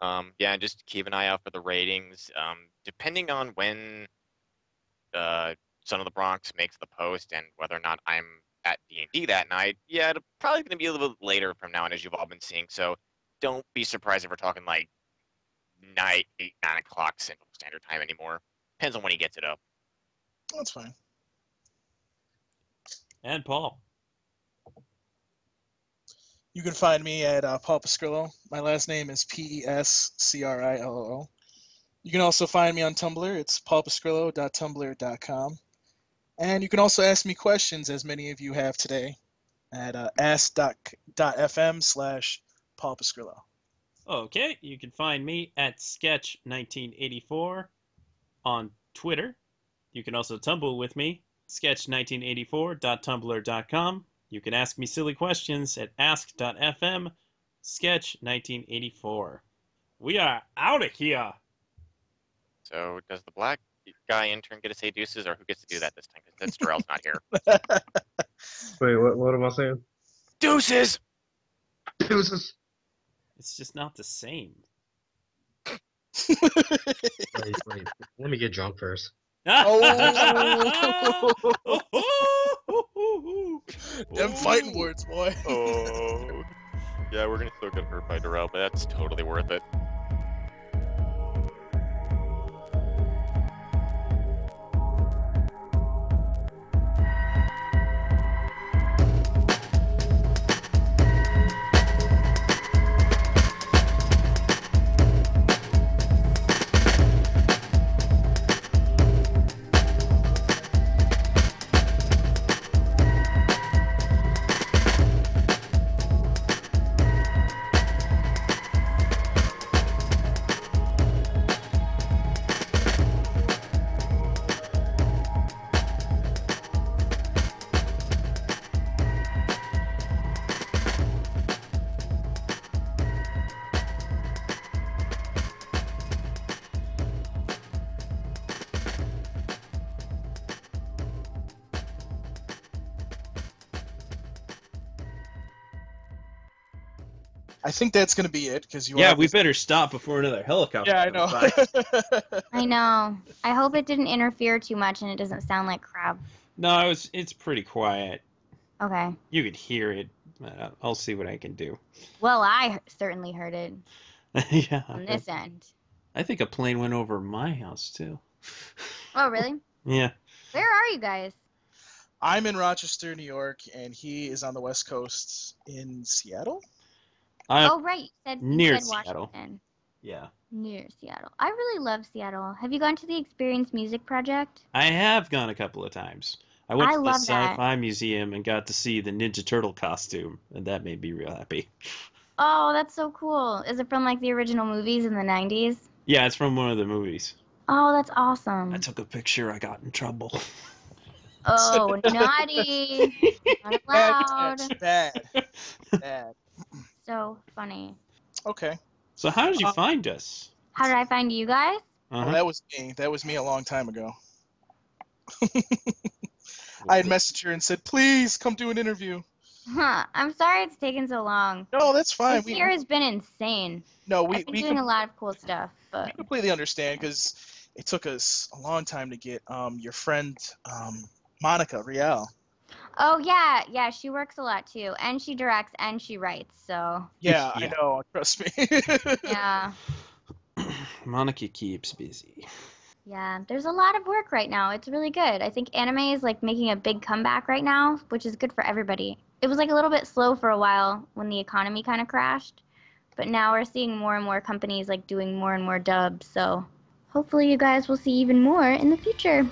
Um, yeah, and just keep an eye out for the ratings. Um, depending on when uh, Son of the Bronx makes the post and whether or not I'm at D&D that night, yeah, it'll probably going to be a little bit later from now on, as you've all been seeing. So don't be surprised if we're talking like night, 8, 9 o'clock Central Standard Time anymore. Depends on when he gets it up. That's fine. And Paul. You can find me at uh, Paul Pascrillo. My last name is P E S C R I L O O. You can also find me on Tumblr. It's paulpascrillo.tumblr.com. And you can also ask me questions, as many of you have today, at uh, ask.fm slash Paul Pascrillo. Okay, you can find me at Sketch1984 on Twitter. You can also tumble with me, sketch1984.tumblr.com. You can ask me silly questions at ask.fm, sketch1984. We are out of here. So does the black guy intern get to say deuces, or who gets to do that this time? Because Darrell's not here. Wait, what, what am I saying? Deuces. Deuces. It's just not the same. Wait, wait. Let me get drunk first. Oh. Them fighting words, boy. Oh. Yeah, we're gonna still get hurt by Darrell, but that's totally worth it. Think that's gonna be it because you. yeah, we better stop before another helicopter. Yeah, I know. I know. I hope it didn't interfere too much and it doesn't sound like crap. no, it's it's pretty quiet. Okay. You could hear it. Uh, I'll see what I can do. Well, I certainly heard it yeah. on this end. I think a plane went over my house too. Oh, really? Yeah. Where are you guys? I'm in Rochester, New York, and he is on the West Coast in Seattle. I, oh, right. You said, you near said Seattle. Washington. yeah. Near Seattle. I really love Seattle. Have you gone to the Experience Music Project? I have gone a couple of times. I went I to the. Sci-Fi Museum and got to see the Ninja Turtle costume, and that made me real happy. Oh, that's so cool. Is it from like the original movies in the 90s? Yeah, it's from one of the movies. Oh, that's awesome. I took a picture. I got in trouble. Oh, naughty. Not allowed. Bad, bad, bad. So funny. Okay, So how did you Uh, find us? How did I find you guys? Uh-huh. that was me. That was me a long time ago. I had messaged her and said, "Please come do an interview." Huh. I'm sorry it's taken so long. No, that's fine. This We, year has been insane. no, we I've been we, doing com- a lot of cool stuff, we but completely understand because it took us a long time to get um your friend um Monica Rial. Oh yeah, yeah, she works a lot too, and she directs and she writes. So Yeah, I know. Trust me. yeah, Monica keeps busy. yeah. There's a lot of work right now. It's really good. I think anime is like making a big comeback right now, which is good for everybody. It was like a little bit slow for a while when the economy kind of crashed, but now we're seeing more and more companies like doing more and more dubs. So hopefully you guys will see even more in the future.